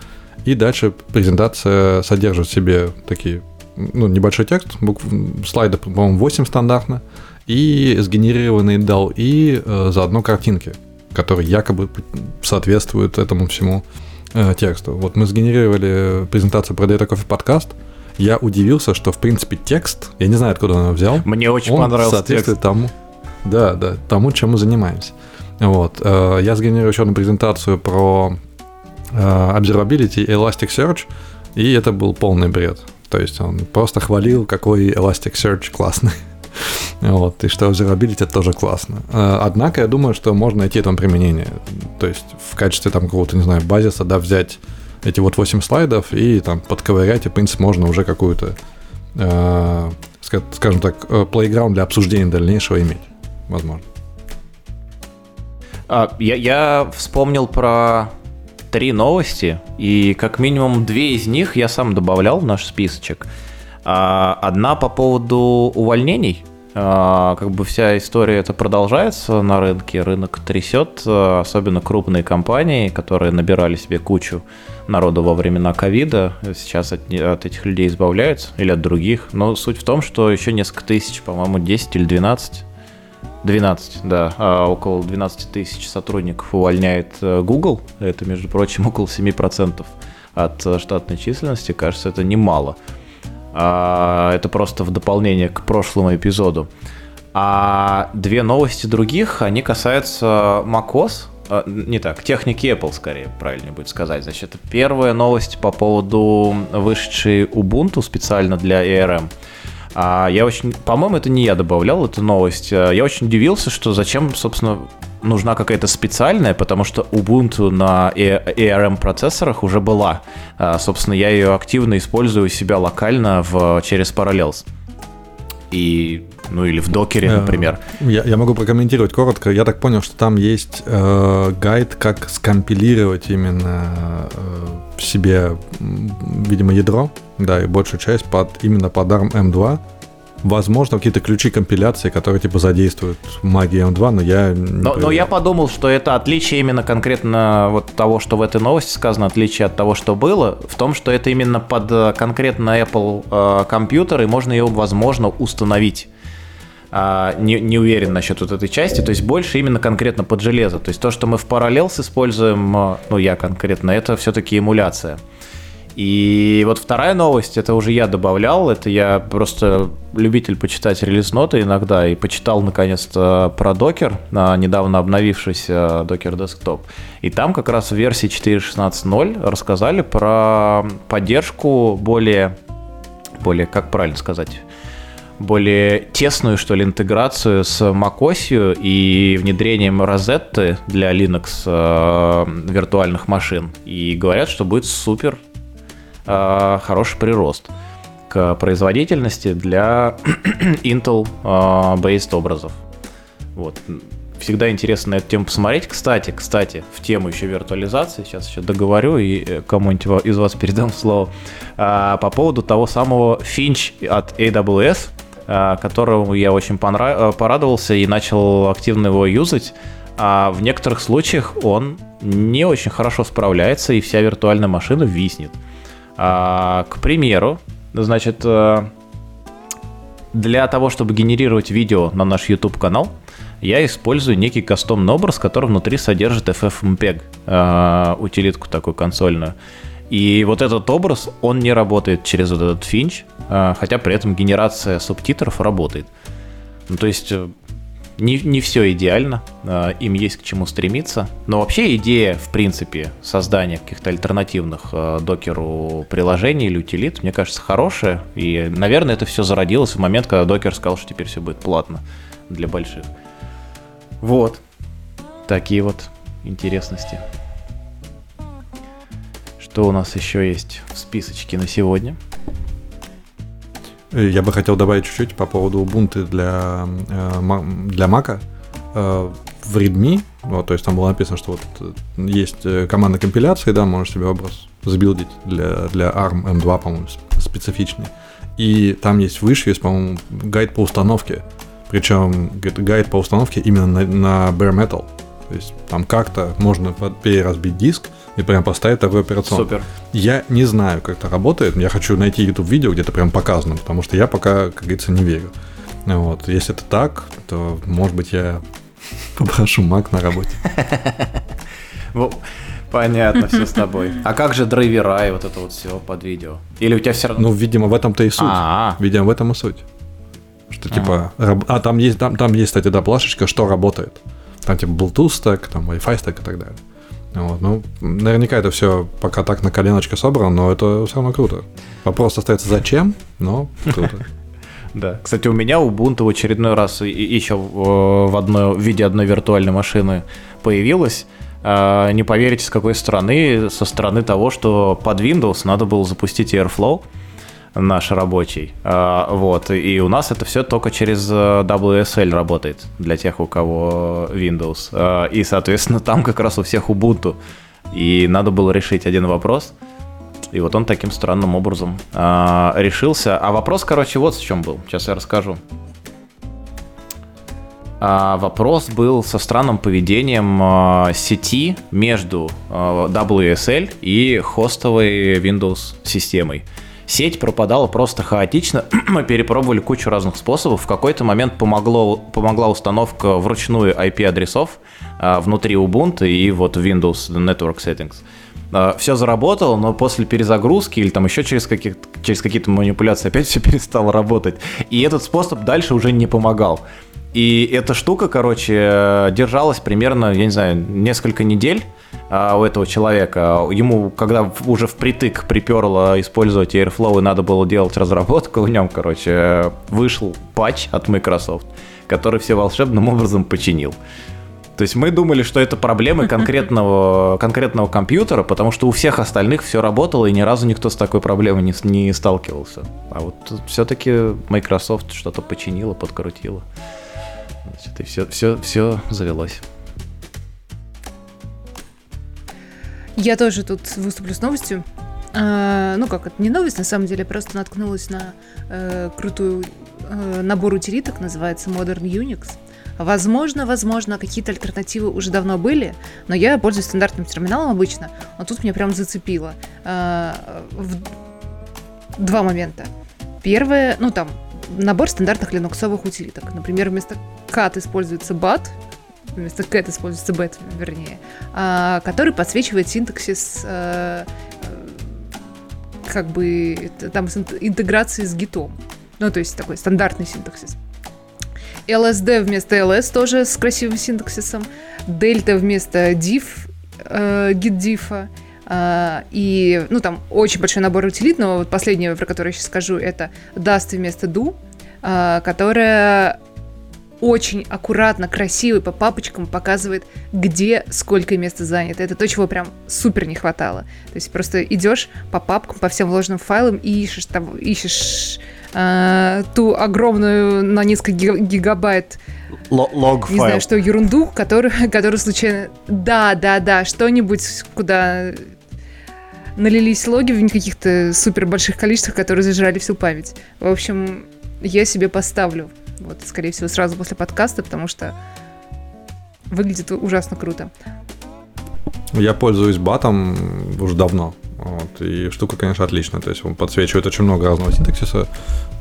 и дальше презентация содержит в себе такие, ну, небольшой текст, букв, слайдов, по-моему, 8 стандартно, и сгенерированные DAL, и э, заодно картинки, которые якобы соответствуют этому всему э, тексту. Вот мы сгенерировали презентацию про Data Coffee подкаст, я удивился, что, в принципе, текст, я не знаю, откуда он взял. Мне очень он понравился соответствует текст. тому, да, да, тому, чем мы занимаемся. Вот. Э, я сгенерирую еще одну презентацию про э, observability и Elasticsearch, и это был полный бред. То есть он просто хвалил, какой Elasticsearch классный. Вот, и что observability тоже классно. Э, однако я думаю, что можно найти там применение. То есть в качестве там какого-то, не знаю, базиса, да, взять эти вот 8 слайдов и там подковырять, и, в принципе, можно уже какую-то, э, скажем так, playground для обсуждения дальнейшего иметь возможно. А, я, я вспомнил про три новости, и как минимум две из них я сам добавлял в наш списочек. А, одна по поводу увольнений. А, как бы вся история это продолжается на рынке, рынок трясет, а, особенно крупные компании, которые набирали себе кучу народу во времена ковида, сейчас от, от этих людей избавляются или от других. Но суть в том, что еще несколько тысяч, по-моему, 10 или 12 12, да. А около 12 тысяч сотрудников увольняет э, Google. Это, между прочим, около 7% от э, штатной численности. Кажется, это немало. А, это просто в дополнение к прошлому эпизоду. А две новости других, они касаются macOS, а, не так, техники Apple, скорее, правильнее будет сказать. Значит, первая новость по поводу вышедшей Ubuntu специально для ARM. А, я очень, по-моему, это не я добавлял эту новость. А, я очень удивился, что зачем, собственно, нужна какая-то специальная, потому что Ubuntu на ARM процессорах уже была. Собственно, я ее активно использую у себя локально в, через Parallels. И ну или в докере, например. Я, я могу прокомментировать коротко. Я так понял, что там есть э, гайд, как скомпилировать именно э, в себе, видимо, ядро, да, и большую часть под именно под ARM M2 возможно, какие-то ключи компиляции, которые типа задействуют магию M2, но я но, но я подумал, что это отличие именно конкретно вот того, что в этой новости сказано, отличие от того, что было, в том, что это именно под э, конкретно Apple э, компьютер, и можно ее, возможно, установить. А, не, не уверен насчет вот этой части, то есть больше именно конкретно под железо. То есть то, что мы в Parallels используем, э, ну я конкретно, это все-таки эмуляция. И вот вторая новость, это уже я добавлял, это я просто любитель почитать релиз-ноты иногда, и почитал наконец-то про докер, недавно обновившийся докер Desktop. И там как раз в версии 4.16.0 рассказали про поддержку более, более, как правильно сказать, более тесную, что ли, интеграцию с macOS и внедрением Rosetta для Linux э, виртуальных машин. И говорят, что будет супер хороший прирост к производительности для Intel-based э, образов. Вот. Всегда интересно на эту тему посмотреть. Кстати, кстати, в тему еще виртуализации, сейчас еще договорю и э, кому-нибудь из вас передам слово, по поводу того самого Finch от AWS, которому я очень понрав... порадовался и начал активно его юзать. А в некоторых случаях он не очень хорошо справляется, и вся виртуальная машина виснет. А, к примеру, значит, э, для того, чтобы генерировать видео на наш YouTube канал, я использую некий кастомный образ, который внутри содержит FFmpeg, э, утилитку такую консольную. И вот этот образ, он не работает через этот финч, э, хотя при этом генерация субтитров работает. Ну, то есть не, не все идеально, а, им есть к чему стремиться. Но вообще идея, в принципе, создания каких-то альтернативных а, докеру приложений или утилит, мне кажется, хорошая. И, наверное, это все зародилось в момент, когда докер сказал, что теперь все будет платно для больших. Вот. Такие вот интересности. Что у нас еще есть в списочке на сегодня? Я бы хотел добавить чуть-чуть по поводу Ubuntu для, э, для Mac. Э, в README, вот, то есть там было написано, что вот э, есть команда компиляции, да, можешь себе образ забилдить для, для ARM M2, по-моему, специфичный. И там есть выше, есть, по-моему, гайд по установке. Причем гайд по установке именно на, на bare metal. То есть там как-то можно переразбить диск, и прям поставить такой операционный. Супер. Я не знаю, как это работает. Я хочу найти YouTube видео, где это прям показано, потому что я пока, как говорится, не верю. Вот. Если это так, то, может быть, я попрошу Mac на работе. Понятно, все с тобой. А как же драйвера и вот это вот все под видео? Или у тебя все равно... Ну, видимо, в этом-то и суть. А-а-а. Видимо, в этом и суть. Что типа... А, там есть, там, там есть, кстати, да, плашечка, что работает. Там типа Bluetooth стек, там Wi-Fi стек и так далее. Вот, ну, наверняка это все пока так на коленочке собрано, но это все равно круто. Вопрос остается зачем, но круто. Да. Кстати, у меня Ubuntu в очередной раз еще в, одной, в виде одной виртуальной машины появилась. А, не поверите, с какой стороны? Со стороны того, что под Windows надо было запустить Airflow наш рабочий. А, вот. И у нас это все только через э, WSL работает для тех, у кого Windows. А, и, соответственно, там как раз у всех Ubuntu. И надо было решить один вопрос. И вот он таким странным образом а, решился. А вопрос, короче, вот в чем был. Сейчас я расскажу. А, вопрос был со странным поведением а, сети между а, WSL и хостовой Windows системой. Сеть пропадала просто хаотично. Мы перепробовали кучу разных способов. В какой-то момент помогло, помогла установка вручную IP-адресов а, внутри Ubuntu и вот Windows Network Settings. а, все заработало, но после перезагрузки или там еще через, каких через какие-то манипуляции опять все перестало работать. И этот способ дальше уже не помогал. И эта штука, короче, держалась примерно, я не знаю, несколько недель а, у этого человека. Ему, когда уже впритык приперло использовать Airflow и надо было делать разработку в нем, короче, вышел патч от Microsoft, который все волшебным образом починил. То есть мы думали, что это проблемы конкретного, конкретного компьютера, потому что у всех остальных все работало, и ни разу никто с такой проблемой не, не сталкивался. А вот все-таки Microsoft что-то починила, подкрутила. И все, все, все завелось. Я тоже тут выступлю с новостью. А, ну как, это не новость, на самом деле, просто наткнулась на э, крутую э, набор утилиток, называется Modern Unix. Возможно, возможно, какие-то альтернативы уже давно были, но я пользуюсь стандартным терминалом обычно, а тут меня прям зацепило. А, в... Два момента. Первое, ну там, набор стандартных линуксовых утилиток. Например, вместо cat используется bat, вместо cat используется bat, вернее, а, который подсвечивает синтаксис а, как бы там с интеграцией с гитом. Ну, то есть такой стандартный синтаксис. LSD вместо LS тоже с красивым синтаксисом. Дельта вместо div, э, gitdiff. Uh, и, ну, там очень большой набор утилит, но вот последнее, про которое я сейчас скажу, это Dust вместо Do, uh, которая очень аккуратно, красиво по папочкам показывает, где сколько места занято. Это то, чего прям супер не хватало. То есть просто идешь по папкам, по всем вложенным файлам и ищешь там, ищешь э, ту огромную на несколько гигабайт лог Не знаю, что ерунду, которую, которую случайно... Да, да, да, что-нибудь, куда налились логи в каких-то супер больших количествах, которые зажрали всю память. В общем, я себе поставлю. Вот, скорее всего, сразу после подкаста, потому что выглядит ужасно круто. Я пользуюсь батом уже давно. Вот, и штука, конечно, отличная. То есть он подсвечивает очень много разного синтаксиса.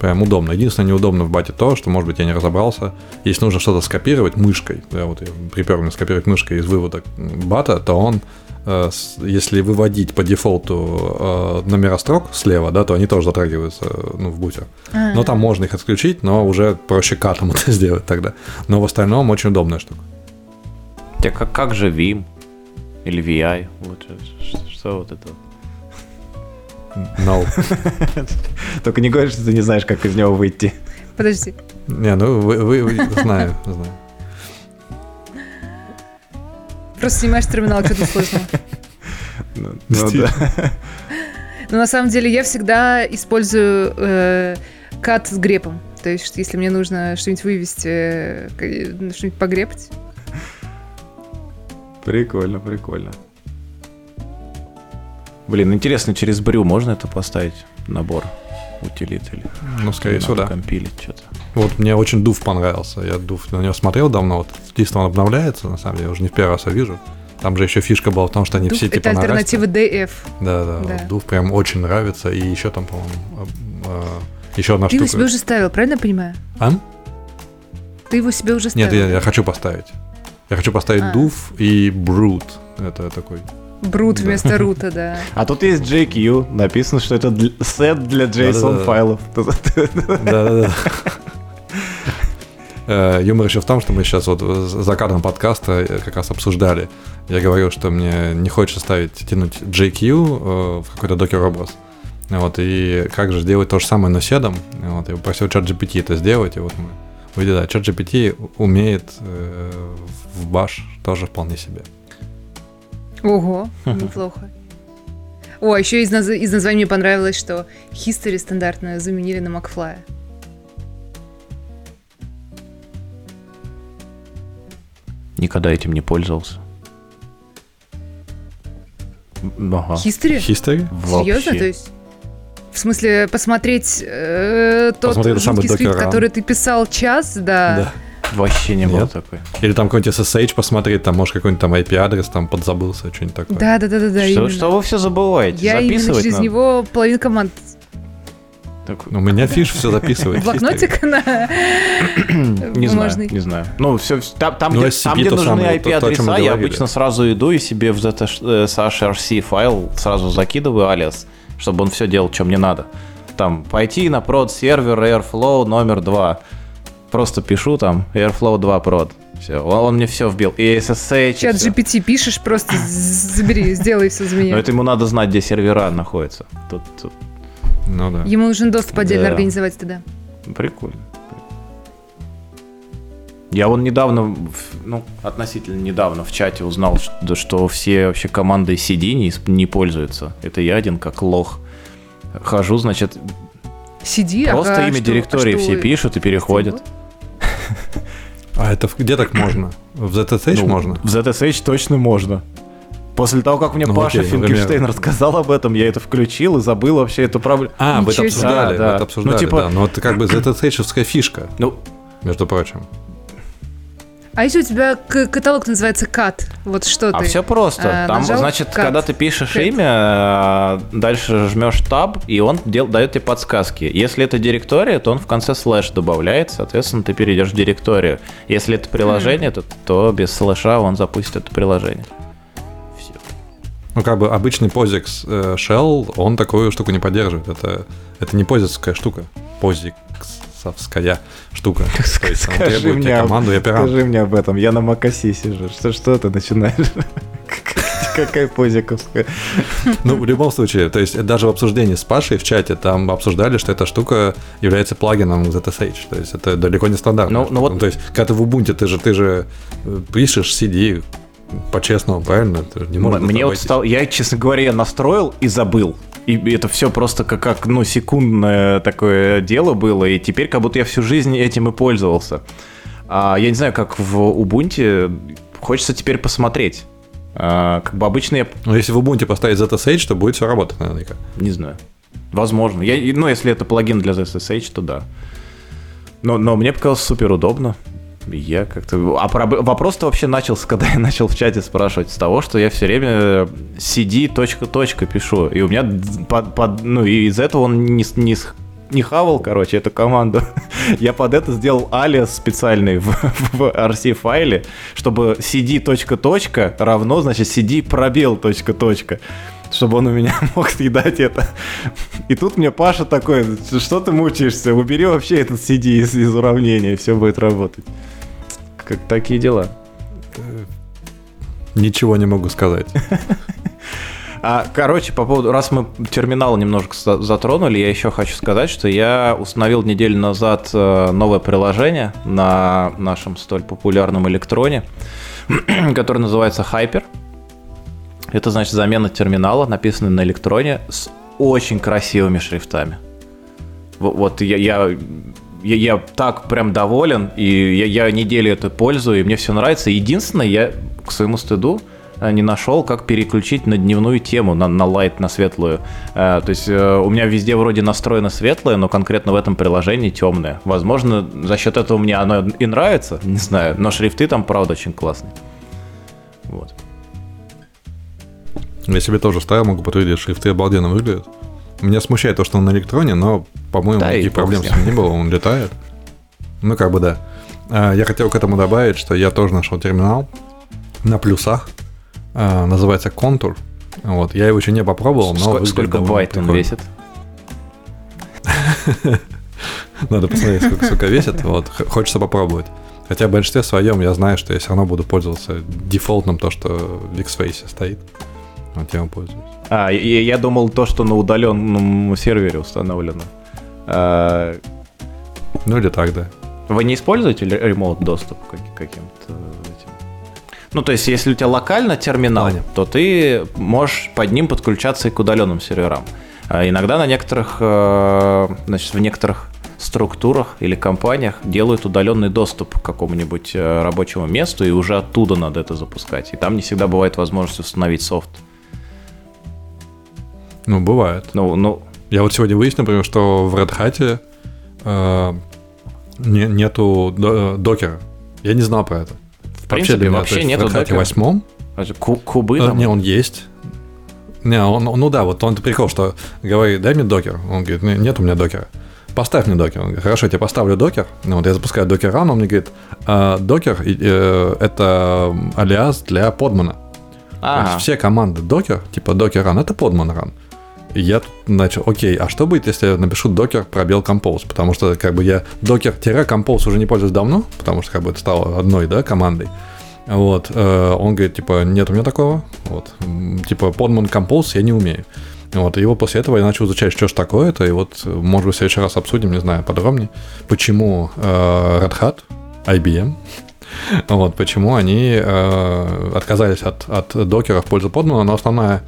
Прям удобно. Единственное, неудобно в бате то, что, может быть, я не разобрался. Если нужно что-то скопировать мышкой, да, вот я припер мне скопировать мышкой из вывода бата, то он если выводить по дефолту э, номера строк слева, да, то они тоже затрагиваются ну, в бутер. А-а-а. Но там можно их отключить, но уже проще катом это сделать тогда. Но в остальном очень удобная штука. Как, как же Vim или VI? Вот, что, что вот это? No. Только не говори, что ты не знаешь, как из него выйти. Подожди. Не, ну вы, вы, вы знаю, знаю. Просто снимаешь терминал, что-то сложного. Ну, ну да. Но на самом деле я всегда использую э, кат с грепом. То есть, если мне нужно что-нибудь вывести, э, что-нибудь погрепать. Прикольно, прикольно. Блин, интересно, через брю можно это поставить, набор утилит или Ну, скорее всего, да. компилить что-то. Вот мне очень Дув понравился. Я Дув на него смотрел давно. Вот чисто он обновляется, на самом деле, уже не в первый раз я вижу. Там же еще фишка была в том, что они Дув все типа Это альтернатива DF. Да, да, да. Вот Дув прям очень нравится. И еще там, по-моему, а, еще одна Ты штука. его себе уже ставил, правильно я понимаю? А? Ты его себе уже ставил? Нет, я, я хочу поставить. Я хочу поставить а. Дув и Брут. Это такой Брут да. вместо рута, да. А тут есть JQ, написано, что это для, сет для JSON файлов. Да-да-да. Э, юмор еще в том, что мы сейчас вот за кадром подкаста э, как раз обсуждали. Я говорил, что мне не хочется ставить, тянуть JQ э, в какой-то докер-образ. Вот, и как же сделать то же самое, но седом. Вот, я попросил ChatGPT это сделать, и вот мы увидели, да, ChatGPT умеет в Bash тоже вполне себе. Ого, неплохо. О, еще из, наз... из названия мне понравилось, что History стандартно заменили на Макфлая. Никогда этим не пользовался. Ага. History? History? Серьезно? То есть в смысле, посмотреть э, тот посмотреть жуткий скрипт, который ты писал час, да. да. Вообще не было такой. Или там какой-нибудь SSH посмотреть, там, может, какой-нибудь там IP-адрес там подзабылся, что-нибудь такое. Да, да, да, да, да. Что, что вы все забываете? Я именно через надо. него половину команд Так... У меня фиш все записывает. Блокнотик на Не знаю, не знаю. Ну, все, там, там, ну, где, там, где нужны IP-адреса, я обычно сразу иду и себе в ZSHRC файл сразу закидываю алиас, чтобы он все делал, что мне надо. Там, пойти на прод сервер Airflow номер 2. Просто пишу там Airflow 2 прод. Все, он, он мне все вбил. И SSH. Чат GPT пишешь, просто забери, сделай все за меня. Но это ему надо знать, где сервера находятся. Тут, тут ну да. Ему нужен доступ отдельно да. организовать тогда. Прикольно. Я вон недавно, ну, относительно недавно в чате узнал, что, что все вообще команды CD не, не пользуются. Это я один как лох. Хожу, значит, CD, просто ага, имя что, директории а все пишут и переходят. А это где так можно? В ZSH ну, можно? В ZSH точно можно. После того, как мне ну, Паша окей, Финкельштейн например... рассказал об этом, я это включил и забыл вообще эту проблему. А, вы это обсуждали, да, да. это обсуждали, ну, типа... да. Но это как бы ZTC-шевская фишка, ну, между прочим. А если у тебя каталог называется cut, вот что а ты? А все просто. А, Там, значит, cut. когда ты пишешь cut. имя, а, дальше жмешь таб, и он дел, дает тебе подсказки. Если это директория, то он в конце слэш добавляет, соответственно, ты перейдешь в директорию. Если это приложение, mm. то, то без слэша он запустит это приложение. Ну, как бы обычный POSIX э, Shell, он такую штуку не поддерживает. Это, это не позикская штука. Позиксовская штука. Скажи мне, команду и скажи мне об этом. Я на Макаси сижу. Что, что ты начинаешь? Какая позиковская? Ну, в любом случае, то есть даже в обсуждении с Пашей в чате там обсуждали, что эта штука является плагином ZSH. То есть это далеко не стандартно. Ну, ну вот... то есть, когда ты в Ubuntu, ты же, ты же э, пишешь CD, по-честному, правильно? Это не можно Мне вот стал, я, честно говоря, я настроил и забыл. И это все просто как, как ну, секундное такое дело было, и теперь как будто я всю жизнь этим и пользовался. А, я не знаю, как в Ubuntu, хочется теперь посмотреть. А, как бы обычно я... Ну, если в Ubuntu поставить ZSH, то будет все работать наверняка. Не знаю. Возможно. Я, ну, если это плагин для ZSH, то да. Но, но мне показалось супер удобно. Я как-то... А про... вопрос-то вообще начался, когда я начал в чате спрашивать с того, что я все время cd точка точка пишу. И у меня под, под... ну и из этого он не, не, не хавал, короче, эту команду. я под это сделал алиас специальный в, в RC файле, чтобы cd точка точка равно, значит, cd пробел точка точка чтобы он у меня мог съедать это. И тут мне Паша такой, что ты мучаешься, убери вообще этот CD из, из уравнения, все будет работать. Как такие дела. Ничего не могу сказать. А, короче, по поводу, раз мы терминал немножко затронули, я еще хочу сказать, что я установил неделю назад э, новое приложение на нашем столь популярном электроне, которое называется Hyper. Это значит замена терминала, написанный на электроне, с очень красивыми шрифтами. Вот я, я я, я так прям доволен, и я, я неделю это пользую, и мне все нравится. Единственное, я к своему стыду э, не нашел, как переключить на дневную тему, на, на лайт, на светлую. Э, то есть э, у меня везде вроде настроено светлое, но конкретно в этом приложении темное. Возможно, за счет этого мне оно и нравится, не знаю, но шрифты там, правда, очень классные. Вот. Я себе тоже ставил, могу подтвердить, шрифты обалденно выглядят. Меня смущает то, что он на электроне, но, по-моему, да никаких проблем с ним не было, он летает. Ну, как бы да. А, я хотел к этому добавить, что я тоже нашел терминал на плюсах. А, называется Контур. Вот, я его еще не попробовал, но... Сколько, сколько байт он весит? Надо посмотреть, сколько, сколько весит. Вот, хочется попробовать. Хотя в большинстве своем я знаю, что я все равно буду пользоваться дефолтным, то, что в X-Face стоит. Вот я им пользуюсь. А, я, я думал то, что на удаленном сервере установлено. А... Ну или так, да. Вы не используете ремоут доступ каким-то этим? Ну, то есть, если у тебя локально терминал, Ладно. то ты можешь под ним подключаться и к удаленным серверам. А иногда на некоторых, э, значит, в некоторых структурах или компаниях делают удаленный доступ к какому-нибудь э, рабочему месту, и уже оттуда надо это запускать. И там не всегда бывает возможность установить софт. Ну, бывает. Ну, ну... Я вот сегодня выяснил, например, что в Red Hat э, не, нету докера. Я не знал про это. В принципе, вообще, вообще нету в Red Hat 8 кубы э, там? Не, он есть. Не, он, ну да, вот он прикол, что говорит, дай мне докер. Он говорит, нет у меня докера. Поставь мне докер. Он говорит, хорошо, я тебе поставлю докер. Ну, вот я запускаю докер ран, он мне говорит, а, докер э, это алиас для подмана. Ага. все команды докер, типа докер ран, это подман ран. Я тут начал, окей, а что будет, если я напишу докер пробел compose? Потому что как бы я докер-compose уже не пользуюсь давно, потому что как бы это стало одной, да, командой. Вот, э, он говорит, типа, нет у меня такого, вот, типа, Podman Compose я не умею. Вот, и вот после этого я начал изучать, что же такое это, и вот, может быть, в следующий раз обсудим, не знаю, подробнее, почему э, Red Hat, IBM, вот, почему они э, отказались от, от докера в пользу Podman, но основная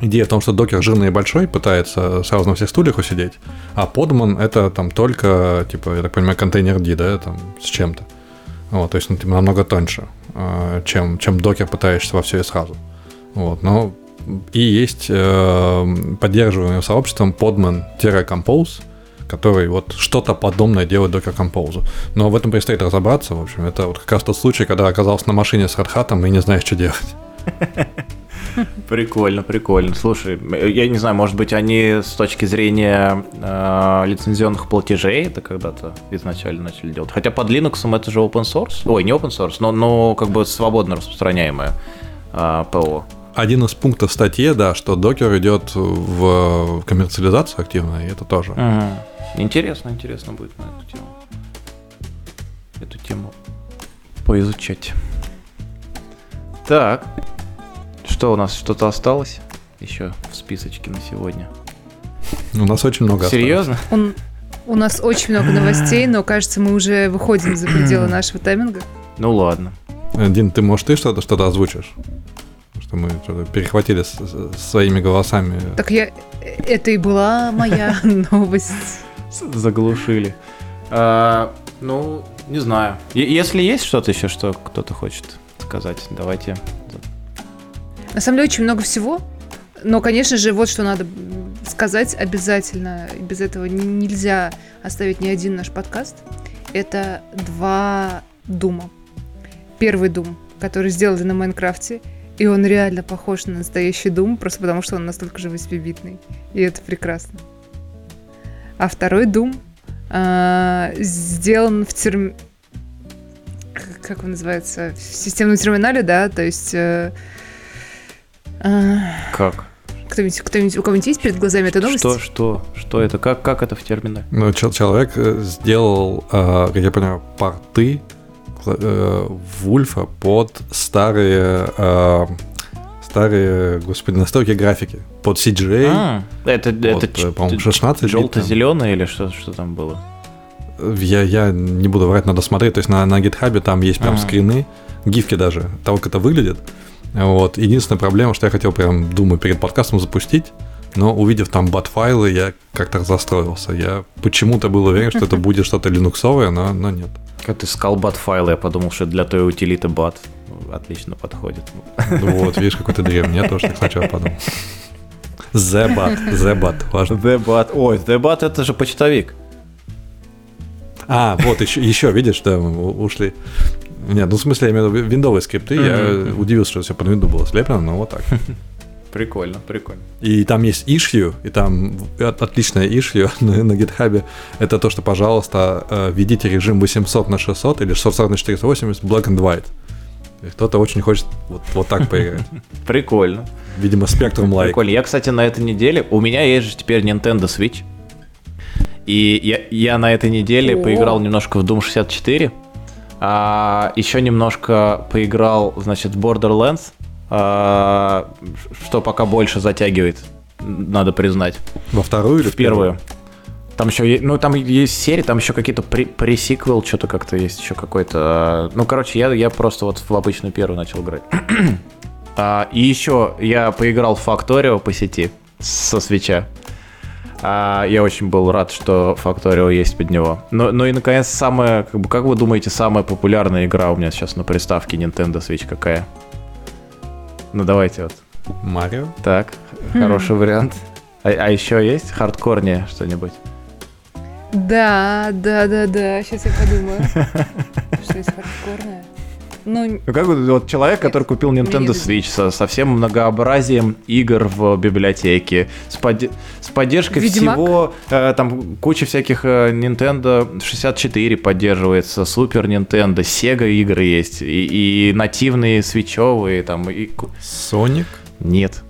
Идея в том, что докер жирный и большой, пытается сразу на всех стульях усидеть, а подман это там только, типа, я так понимаю, контейнер D, да, там, с чем-то. Вот, то есть ну, типа, намного тоньше, э, чем, чем докер пытаешься во все и сразу. Вот, но и есть э, поддерживаемый сообществом podman-compose, который вот что-то подобное делает Docker Compose. Но в этом предстоит разобраться, в общем. Это вот как раз тот случай, когда оказался на машине с Red Hat и не знаешь, что делать. Прикольно, прикольно. Слушай, я не знаю, может быть, они с точки зрения э, лицензионных платежей это когда-то изначально начали делать. Хотя под Linux это же open source. Ой, не open source, но, но как бы свободно распространяемое э, ПО. Один из пунктов статьи, да, что докер идет в коммерциализацию активно, и это тоже. Угу. Интересно, интересно будет на эту тему. Эту тему поизучать. Так, что у нас что-то осталось еще в списочке на сегодня? У нас очень много Серьезно? Он, у нас очень много новостей, но кажется, мы уже выходим за пределы нашего тайминга. Ну ладно. Дин, ты, может, ты что-то что озвучишь? Что мы что-то перехватили с, с своими голосами. Так я... Это и была моя новость. Заглушили. А, ну, не знаю. Если есть что-то еще, что кто-то хочет сказать, давайте на самом деле очень много всего. Но, конечно же, вот что надо сказать обязательно. Без этого нельзя оставить ни один наш подкаст. Это два дума. Первый дум, который сделали на Майнкрафте, и он реально похож на настоящий дум, просто потому что он настолько же 8 И это прекрасно. А второй дум э, сделан в терм... Как он называется? В системном терминале, да, то есть... Э, как? Кто-нибудь, кто-нибудь, у кого-нибудь есть перед глазами эта новость? Что, что, что это? Как, как это в терминале? Ну, человек э, сделал, как я понимаю, порты э, Вульфа под старые э, старые, господи, настройки графики под CGA. А, это, под, это по-моему, 16 Желто-зеленое или что, что там было? Я, я не буду врать, надо смотреть. То есть на, на GitHub там есть прям а. скрины, гифки даже, того, как это выглядит. Вот. Единственная проблема, что я хотел прям, думаю, перед подкастом запустить, но увидев там бат-файлы, я как-то застроился. Я почему-то был уверен, что это будет что-то линуксовое, но, но нет. Когда ты сказал бат-файлы, я подумал, что для той утилиты бат отлично подходит. Ну вот, видишь, какой ты древний, я тоже так сначала подумал. The-Bat, The-Bat, важно. The-Bat, ой, The-Bat это же почтовик. А, вот еще, еще видишь, да, ушли. Нет, ну в смысле, я имею в виду виндовые скрипты. Mm-hmm. Я удивился, что все под винду было слеплено, но вот так. Прикольно, прикольно. И там есть issue, и там отличное issue на, на GitHub. Это то, что, пожалуйста, э, введите режим 800 на 600 или 640 на 480 black and white. Кто-то очень хочет вот, вот так поиграть. Прикольно. Видимо, Spectrum Like. Прикольно. Я, кстати, на этой неделе... У меня есть же теперь Nintendo Switch. И я, я на этой неделе О. поиграл немножко в Doom 64. А, еще немножко поиграл, значит, в Borderlands, а, что пока больше затягивает, надо признать. Во вторую или в первую? Там еще, ну, там есть серии, там еще какие-то пресиквел, что-то как-то есть еще какой-то. Ну, короче, я, я просто вот в обычную первую начал играть. а, и еще я поиграл в Factorio по сети со свеча. А, я очень был рад, что Factorio есть под него. Ну, ну и, наконец, самая, как, бы, как вы думаете, самая популярная игра у меня сейчас на приставке Nintendo Switch какая? Ну, давайте вот. Марио? Так, хм. хороший вариант. А, а еще есть хардкорнее что-нибудь? Да, да, да, да. Сейчас я подумаю. Что есть хардкорное? Ну... Ну, как бы вот человек, который купил Nintendo Switch со, со всем многообразием игр в библиотеке, с, под, с поддержкой Ведьмак? всего, э, там куча всяких э, Nintendo 64 поддерживается, Super Nintendo, Sega игры есть, и, и нативные свечевые, там, и... Sonic? Нет.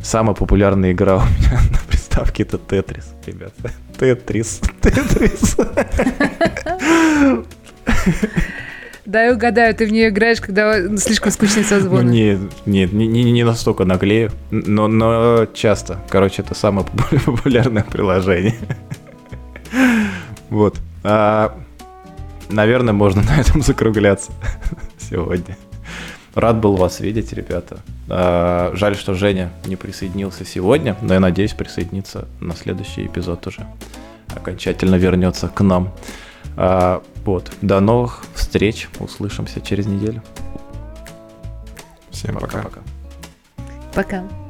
Самая популярная игра у меня на приставке это Тетрис, ребята. Тетрис. Тетрис. Да, угадаю, ты в нее играешь, когда слишком скучный созвон. Ну, нет, нет, не, не, не настолько наглею, но, но часто. Короче, это самое популярное приложение. Вот. А, наверное, можно на этом закругляться сегодня. Рад был вас видеть, ребята. А, жаль, что Женя не присоединился сегодня, но я надеюсь присоединиться на следующий эпизод уже. Окончательно вернется к нам. А, вот. До новых встреч. Услышимся через неделю. Всем пока. Пока. пока.